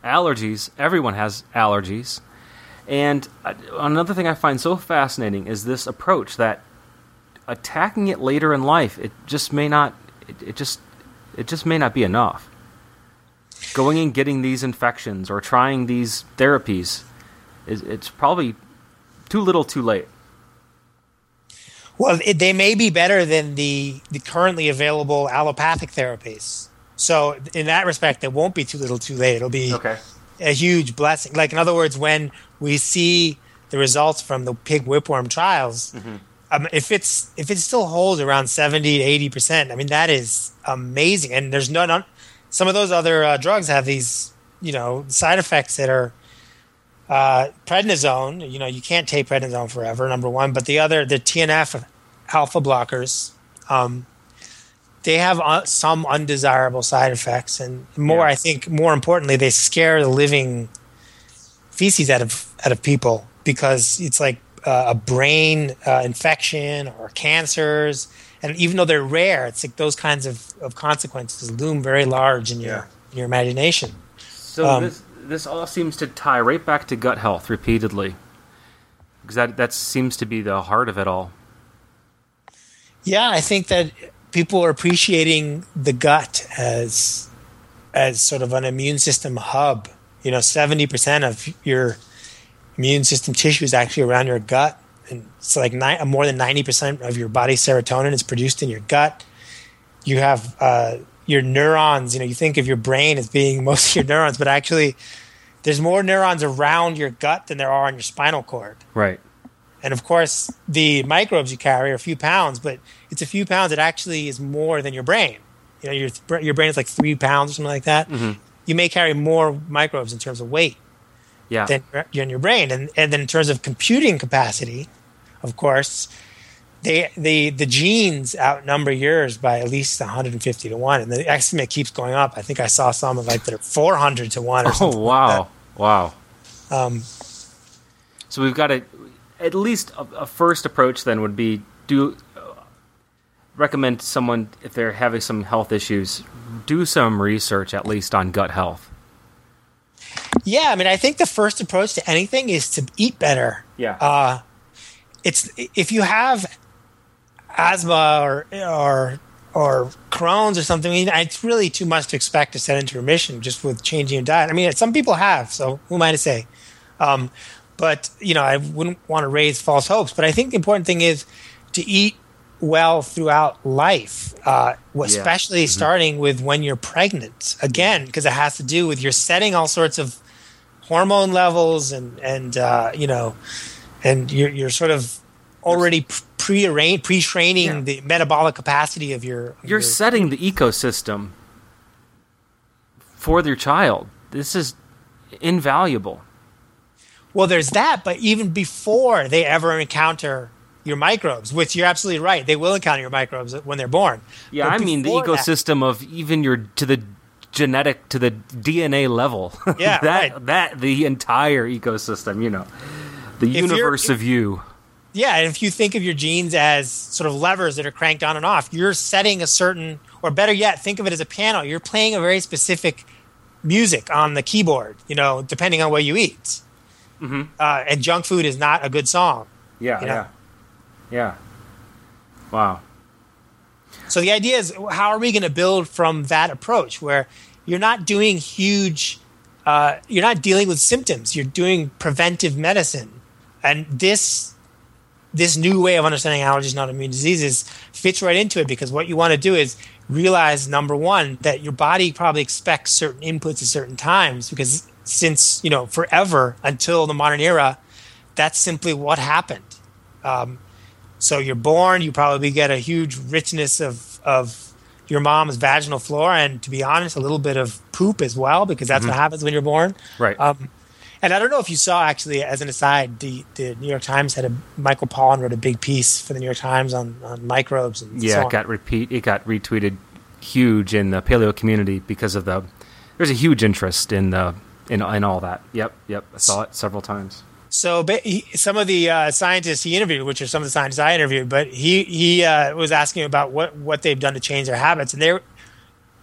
Allergies. Everyone has allergies, and another thing I find so fascinating is this approach that attacking it later in life it just may not it, it just it just may not be enough going and getting these infections or trying these therapies is it's probably too little too late Well, it, they may be better than the the currently available allopathic therapies. So in that respect, it won't be too little, too late. It'll be a huge blessing. Like in other words, when we see the results from the pig whipworm trials, um, if it's if it still holds around seventy to eighty percent, I mean that is amazing. And there's no none, some of those other uh, drugs have these you know side effects that are uh, prednisone. You know you can't take prednisone forever. Number one, but the other the TNF alpha blockers. Um, they have uh, some undesirable side effects, and more. Yeah. I think more importantly, they scare the living feces out of out of people because it's like uh, a brain uh, infection or cancers, and even though they're rare, it's like those kinds of, of consequences loom very large in your Yeah. in your imagination. so Um, this this all seems to tie right back to gut health repeatedly because that that seems to be the heart of it all Yeah, I think that people are appreciating the gut as as sort of an immune system hub. You know, seventy percent of your immune system tissue is actually around your gut, and it's like ni- more than ninety percent of your body's serotonin is produced in your gut. You have uh, your neurons. You know, you think of your brain as being most of your neurons, but actually, there's more neurons around your gut than there are on your spinal cord. Right. And of course, the microbes you carry are a few pounds, but it's a few pounds It actually is more than your brain. You know, your your brain is like three pounds or something like that. Mhm. You may carry more microbes in terms of weight Yeah. than your brain, and and then in terms of computing capacity, of course, they the the genes outnumber yours by at least 150 to one, and the estimate keeps going up. I think I saw some of like that are 400 to one or oh wow. Wow. Um, So we've got a at least a, a first approach then would be do recommend someone if they're having some health issues do some research at least on gut health. yeah, I mean, I think the first approach to anything is to eat better. Yeah. uh, it's if you have asthma or or or Crohn's or something, I mean, it's really too much to expect to set into remission just with changing your diet. I mean, some people have, so who am I to say? Um, but you know, I wouldn't want to raise false hopes. But I think the important thing is to eat well throughout life, uh, especially starting with when you're pregnant. Again, because it has to do with you're setting all sorts of hormone levels and and uh, you know, and you're you're sort of already pre arranged pre training Yeah. the metabolic capacity of your. You're your setting the ecosystem for your child. This is invaluable. Well, there's that, but even before they ever encounter your microbes, which you're absolutely right, they will encounter your microbes when they're born. Yeah, But I mean the before that- ecosystem of even your to the genetic to the DNA level. Yeah, that right. that the entire ecosystem, you know. The you're- universe of you. Yeah, and if you think of your genes as sort of levers that are cranked on and off, you're setting a certain, or better yet, think of it as a piano. You're playing a very specific music on the keyboard, you know, depending on what you eat. Mhm. Uh, and junk food is not a good song. Yeah, You know? yeah. Yeah. Wow. So the idea is, how are we going to build from that approach where you're not doing huge, uh, you're not dealing with symptoms. You're doing preventive medicine, and this this new way of understanding allergies and autoimmune diseases fits right into it because what you want to do is realize number one that your body probably expects certain inputs at certain times because since you know forever until the modern era, that's simply what happened. Um, so you're born, you probably get a huge richness of of your mom's vaginal flora, and to be honest, a little bit of poop as well, because that's what happens when you're born. Right. Um, and I don't know if you saw actually, as an aside, the, the New York Times had a Michael Pollan wrote a big piece for the New York Times on, on microbes and yeah, so it got repeat it got retweeted huge in the paleo community because of the there's a huge interest in the in in all that. Yep, yep. I saw it several times. So some of the uh, scientists he interviewed, which are some of the scientists I interviewed, but he he uh, was asking about what what they've done to change their habits, and they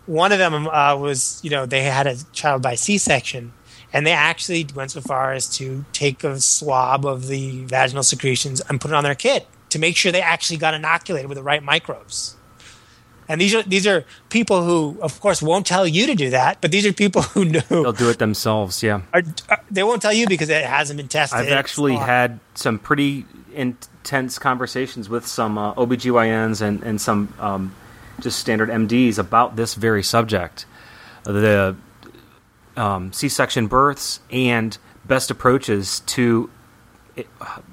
one of them uh, was you know they had a child by C-section, and they actually went so far as to take a swab of the vaginal secretions and put it on their kid to make sure they actually got inoculated with the right microbes. And these are these are people who, of course, won't tell you to do that, but these are people who know They'll do it themselves. Yeah. are, are- they won't tell you because it hasn't been tested. I've actually had some pretty intense conversations with some uh, OBGYNs and, and some um, just standard MDs about this very subject the um, C section births and best approaches to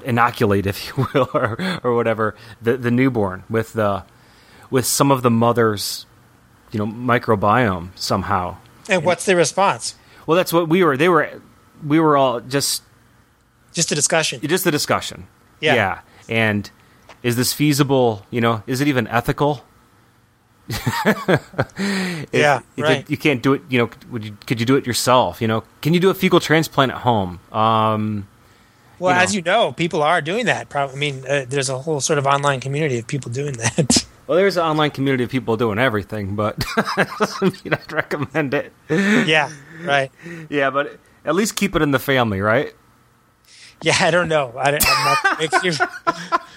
inoculate, if you will, or, or whatever, the, the newborn with, the, with some of the mother's you know, microbiome somehow. And what's the response? Well, that's what we were. They were. We were all just Just a discussion. just a discussion. Yeah. Yeah. And is this feasible? You know, is it even ethical? If- Yeah, right. it- you can't do it. You know, would you, could you do it yourself? You know, can you do a fecal transplant at home? Um, Well, you know. as you know, people are doing that. Probably, I mean, uh, there's a whole sort of online community of people doing that. well, there's an online community of people doing everything, but doesn't mean I'd recommend it. yeah, right. Yeah, but at least keep it in the family, right? Yeah, I don't know. I, don't- I'm not,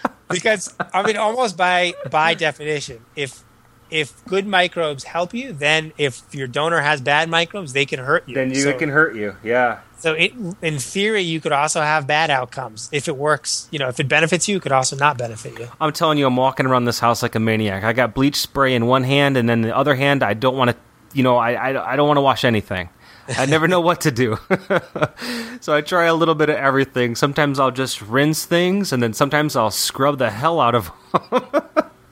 because I mean, almost by by definition, if if good microbes help you, then if your donor has bad microbes, they can hurt you. Then you, so, it can hurt you. Yeah. so it, in theory, you could also have bad outcomes if it works. You know, if it benefits you, it could also not benefit you. I'm telling you, I'm walking around this house like a maniac. I got bleach spray in one hand, and then the other hand, I don't want to. You know, I I, I don't want to wash anything. I never know what to do. so I try a little bit of everything. Sometimes I'll just rinse things, and then sometimes I'll scrub the hell out of.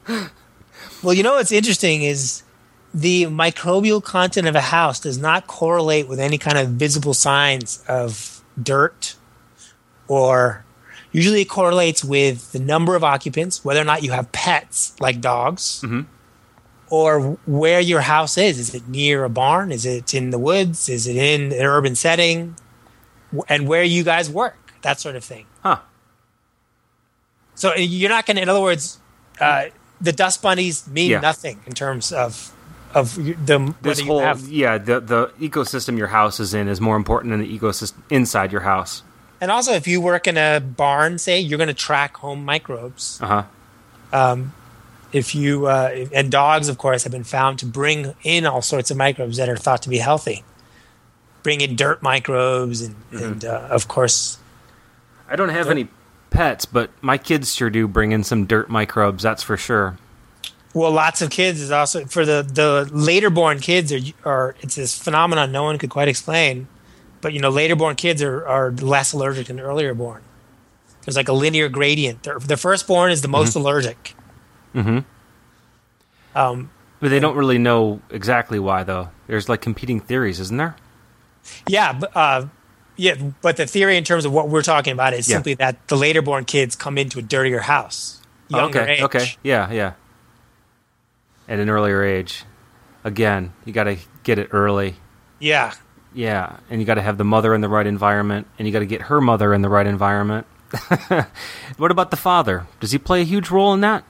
Well, you know what's interesting is the microbial content of a house does not correlate with any kind of visible signs of dirt or usually it correlates with the number of occupants, whether or not you have pets like dogs, or where your house is. Is it near a barn? Is it in the woods? Is it in an urban setting? And where you guys work, that sort of thing. Huh. So uh, you're not going to, in other words, uh, the dust bunnies mean Yeah. nothing in terms of of the This whole have. yeah, the the ecosystem your house is in is more important than the ecosystem inside your house. And also, if you work in a barn, say you're going to track home microbes. Uh huh. Um, if you uh, and dogs, of course, have been found to bring in all sorts of microbes that are thought to be healthy. Bring in dirt microbes, and, and uh, of course, I don't have any pets, but my kids sure do bring in some dirt microbes. That's for sure. well, lots of kids is also for the the later born kids are are it's this phenomenon no one could quite explain, but you know later born kids are are less allergic than earlier born. There's like a linear gradient. The, the firstborn is the most allergic. Mm-hmm. Um, But they don't really know exactly why, though. There's like competing theories, isn't there? Yeah, but, uh, yeah, but the theory in terms of what we're talking about is Yeah. simply that the later born kids come into a dirtier house, younger okay. age. Okay. Yeah. Yeah. At an earlier age. Again, you got to get it early. Yeah, Yeah, and you got to have the mother in the right environment, and you got to get her mother in the right environment. what about the father? Does he play a huge role in that?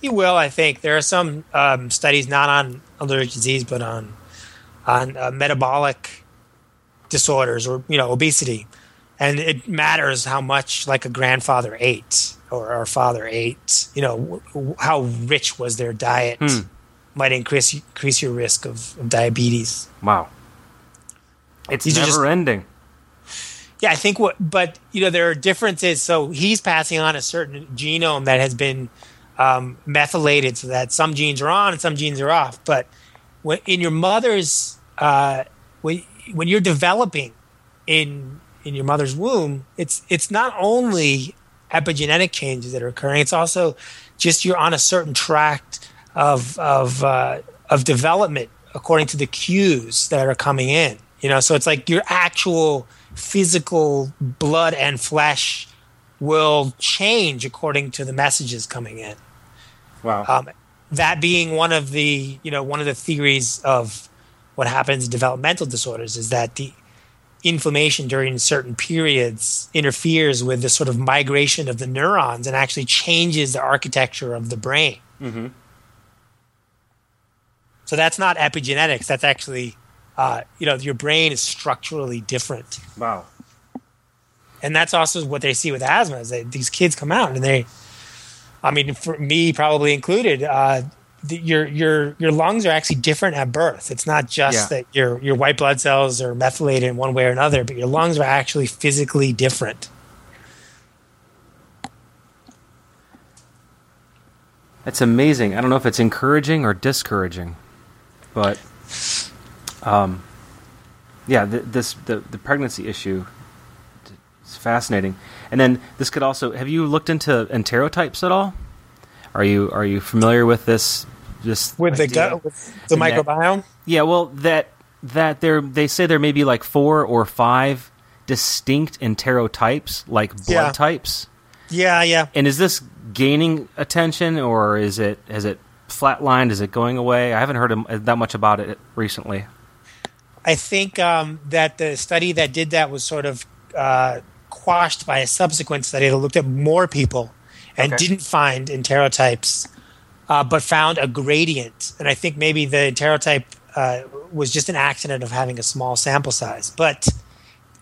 he will. I think there are some um, studies not on allergic disease, but on on uh, metabolic disorders or you know obesity, and it matters how much like a grandfather ate or our father ate. You know w- w- how rich was their diet Hmm. might increase increase your risk of, of diabetes. Wow. It's These never just- ending. Yeah, I think what, but you know, there are differences. So he's passing on a certain genome that has been um, methylated, so that some genes are on and some genes are off. But when, in your mother's, uh, when when you're developing in in your mother's womb, it's it's not only epigenetic changes that are occurring; it's also just you're on a certain track of of uh, of development according to the cues that are coming in. You know, so it's like your actual physical blood and flesh will change according to the messages coming in. Wow. Um, that being one of the you know one of the theories of what happens in developmental disorders is that the inflammation during certain periods interferes with the sort of migration of the neurons and actually changes the architecture of the brain. mm-hmm. So that's not epigenetics. That's actually, uh, you know, your brain is structurally different. Wow. and that's also what they see with asthma is that these kids come out and they i mean for me probably included uh, the, your your your lungs are actually different at birth it's not just Yeah. that your your white blood cells are methylated in one way or another but your lungs are actually physically different That's amazing. I don't know if it's encouraging or discouraging, but um, yeah, th- this the the pregnancy issue is fascinating. And then this could also have you looked into enterotypes at all? Are you are you familiar with this this with the gut with the And that- microbiome Yeah, well, that that there they say there may be like four or five distinct enterotypes, like blood Yeah. types. yeah yeah And is this gaining attention, or is it has it flatlined? Is it going away? I haven't heard that much about it recently. I think um, that the study that did that was sort of uh, quashed by a subsequent study that looked at more people and Okay. didn't find enterotypes, uh, but found a gradient. And I think maybe the enterotype uh, was just an accident of having a small sample size, but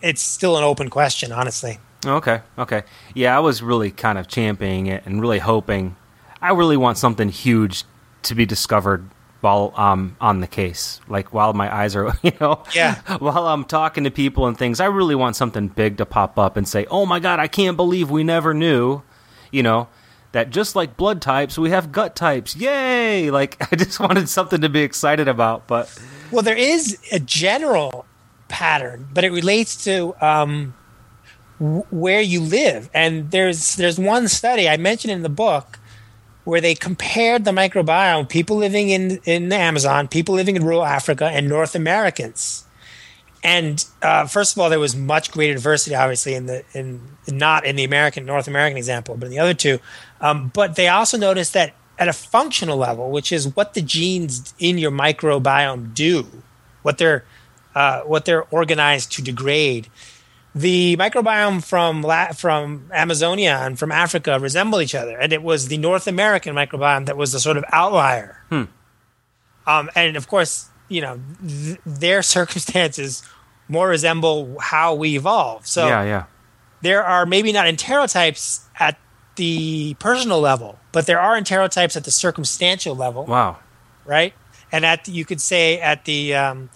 it's still an open question, honestly. Okay, okay, yeah, I was really kind of championing it and really hoping. I really want something huge to be discovered while I'm on the case. Like while my eyes are, you know, Yeah. while I'm talking to people and things. I really want something big to pop up and say, "Oh my god, I can't believe we never knew," you know. That just like blood types, we have gut types. Yay! Like I just wanted something to be excited about, but Well, there is a general pattern, but it relates to um, w- where you live. And there's there's one study I mentioned in the book where they compared the microbiome people living in in the Amazon, people living in rural Africa, and North Americans. And uh, first of all, there was much greater diversity, obviously, in the in not in the American North American example, but in the other two. Um, but they also noticed that at a functional level, which is what the genes in your microbiome do, what they're uh, what they're organized to degrade. The microbiome from La- from Amazonia and from Africa resemble each other, and it was the North American microbiome that was the sort of outlier. Um, and of course, you know, th- their circumstances more resemble how we evolve. So yeah, yeah. there are maybe not enterotypes at the personal level, but there are enterotypes at the circumstantial level, Wow. right? And at the, you could say at the um,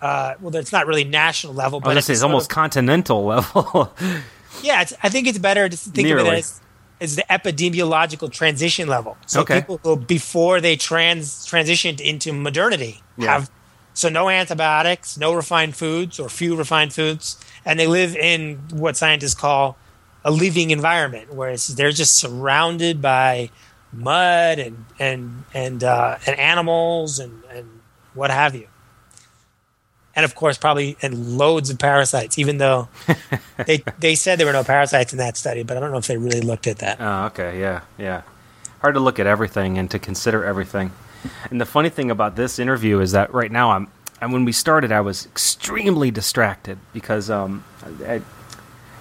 uh, well, it's not really national level, but was gonna at say the it's almost of- continental level. yeah. It's, I think it's better to think of it as as the epidemiological transition level. So Okay. people who before they trans transitioned into modernity Yeah. have so no antibiotics, no refined foods or few refined foods, and they live in what scientists call a living environment, where it's, they're just surrounded by mud and and and uh, and animals and and what have you. And of course, probably and loads of parasites. Even though they they said there were no parasites in that study, but I don't know if they really looked at that. Oh, okay, yeah, yeah. Hard to look at everything and to consider everything. And the funny thing about this interview is that right now I'm, and when we started, I was extremely distracted because, um, I, I, you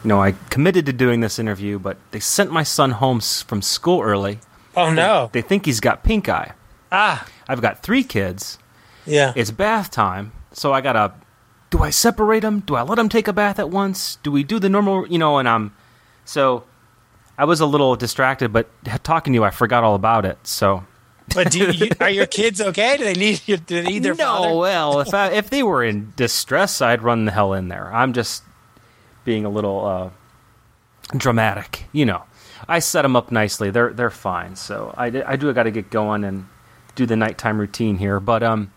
know, I committed to doing this interview, but they sent my son home s- from school early. Oh no! They think he's got pink eye. Ah, I've got three kids. yeah. It's bath time, so I gotta. Do I separate them? Do I let them take a bath at once? Do we do the normal? You know, and I'm. So, I was a little distracted, but talking to you, I forgot all about it. So. But do you, are your kids okay? Do they need do they need their no, father? well, if I, if they were in distress, I'd run the hell in there. I'm just being a little uh, dramatic, you know. I set them up nicely. They're they're fine. So I, I do got to get going and do the nighttime routine here. But um,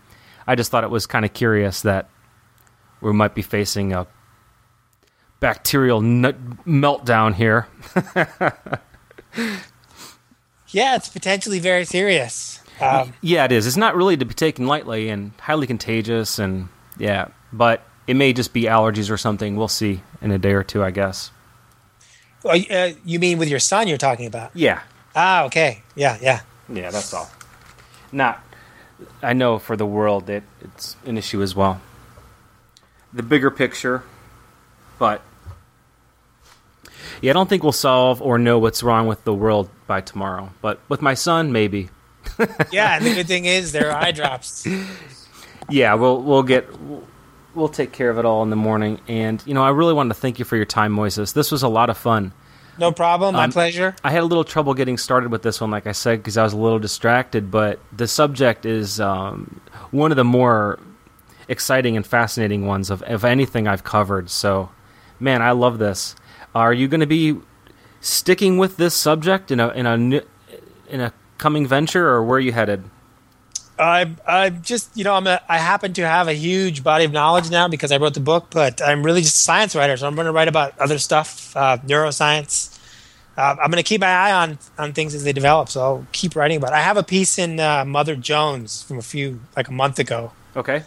I just thought it was kind of curious that we might be facing a bacterial meltdown here. Yeah, it's potentially very serious. Um, Yeah, it is. It's not really to be taken lightly and highly contagious, and yeah, but it may just be allergies or something. We'll see in a day or two, I guess. oh, uh, you mean with your son? You're talking about? Yeah, Ah, okay. Yeah, yeah. yeah, that's all. Not, I know for the world that it's an issue as well. The bigger picture, but yeah, I don't think we'll solve or know what's wrong with the world by tomorrow. But with my son, maybe. Yeah, and the good thing is there are eye drops. yeah, we'll we'll get we'll, we'll take care of it all in the morning. And you know, I really wanted to thank you for your time, Moises. This was a lot of fun. No problem. My Um, pleasure. I had a little trouble getting started with this one, like I said, because I was a little distracted. But the subject is um, one of the more exciting and fascinating ones of, of anything I've covered. So, man, I love this. Are you going to be sticking with this subject in a in a in a coming venture, or where are you headed? I I just you know I'm a, I happen to have a huge body of knowledge now because I wrote the book, but I'm really just a science writer, so I'm going to write about other stuff, uh, neuroscience. Uh, I'm going to keep my eye on on things as they develop, so I'll keep writing about. it. I have a piece in uh, Mother Jones from a few like a month ago. Okay,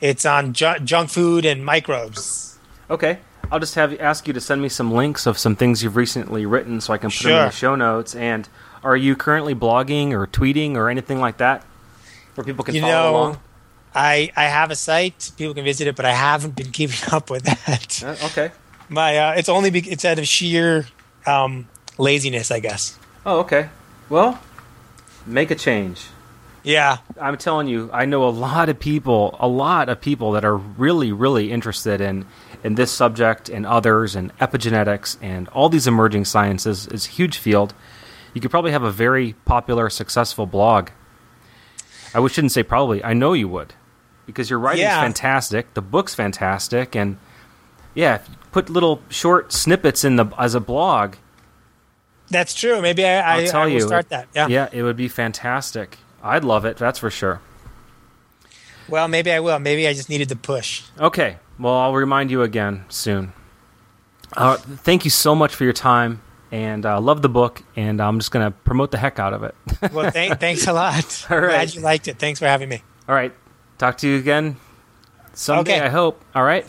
It's on ju- junk food and microbes. okay. I'll just have ask you to send me some links of some things you've recently written, so I can put them in the show notes. And are you currently blogging or tweeting or anything like that, where people can You follow know, along? I I have a site, people can visit it, but I haven't been keeping up with that. Uh, okay. My uh, it's only be- it's out of sheer um, laziness, I guess. Oh, okay. Well, make a change. Yeah, I'm telling you, I know a lot of people, a lot of people that are really, really interested in in this subject and others and epigenetics and all these emerging sciences. It's a huge field. You could probably have a very popular, successful blog. I shouldn't say probably. I know you would, because your writing's Yeah. fantastic. The book's fantastic, and yeah, put little short snippets in the as a blog. That's true. Maybe I, I, I'll tell I will you, start that. Yeah. yeah, it would be fantastic. I'd love it. That's for sure. Well, maybe I will. Maybe I just needed to push. Okay. Well, I'll remind you again soon. Uh, thank you so much for your time, and uh, love the book. And I'm just gonna promote the heck out of it. Well, thank, thanks a lot. All right. Glad you liked it. Thanks for having me. All right. Talk to you again someday. Okay. I hope. All right.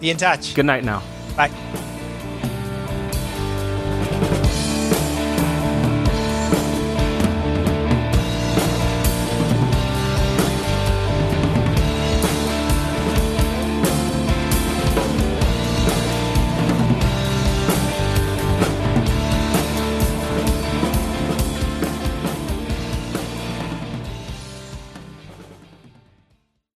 Be in touch. Good night now. Bye.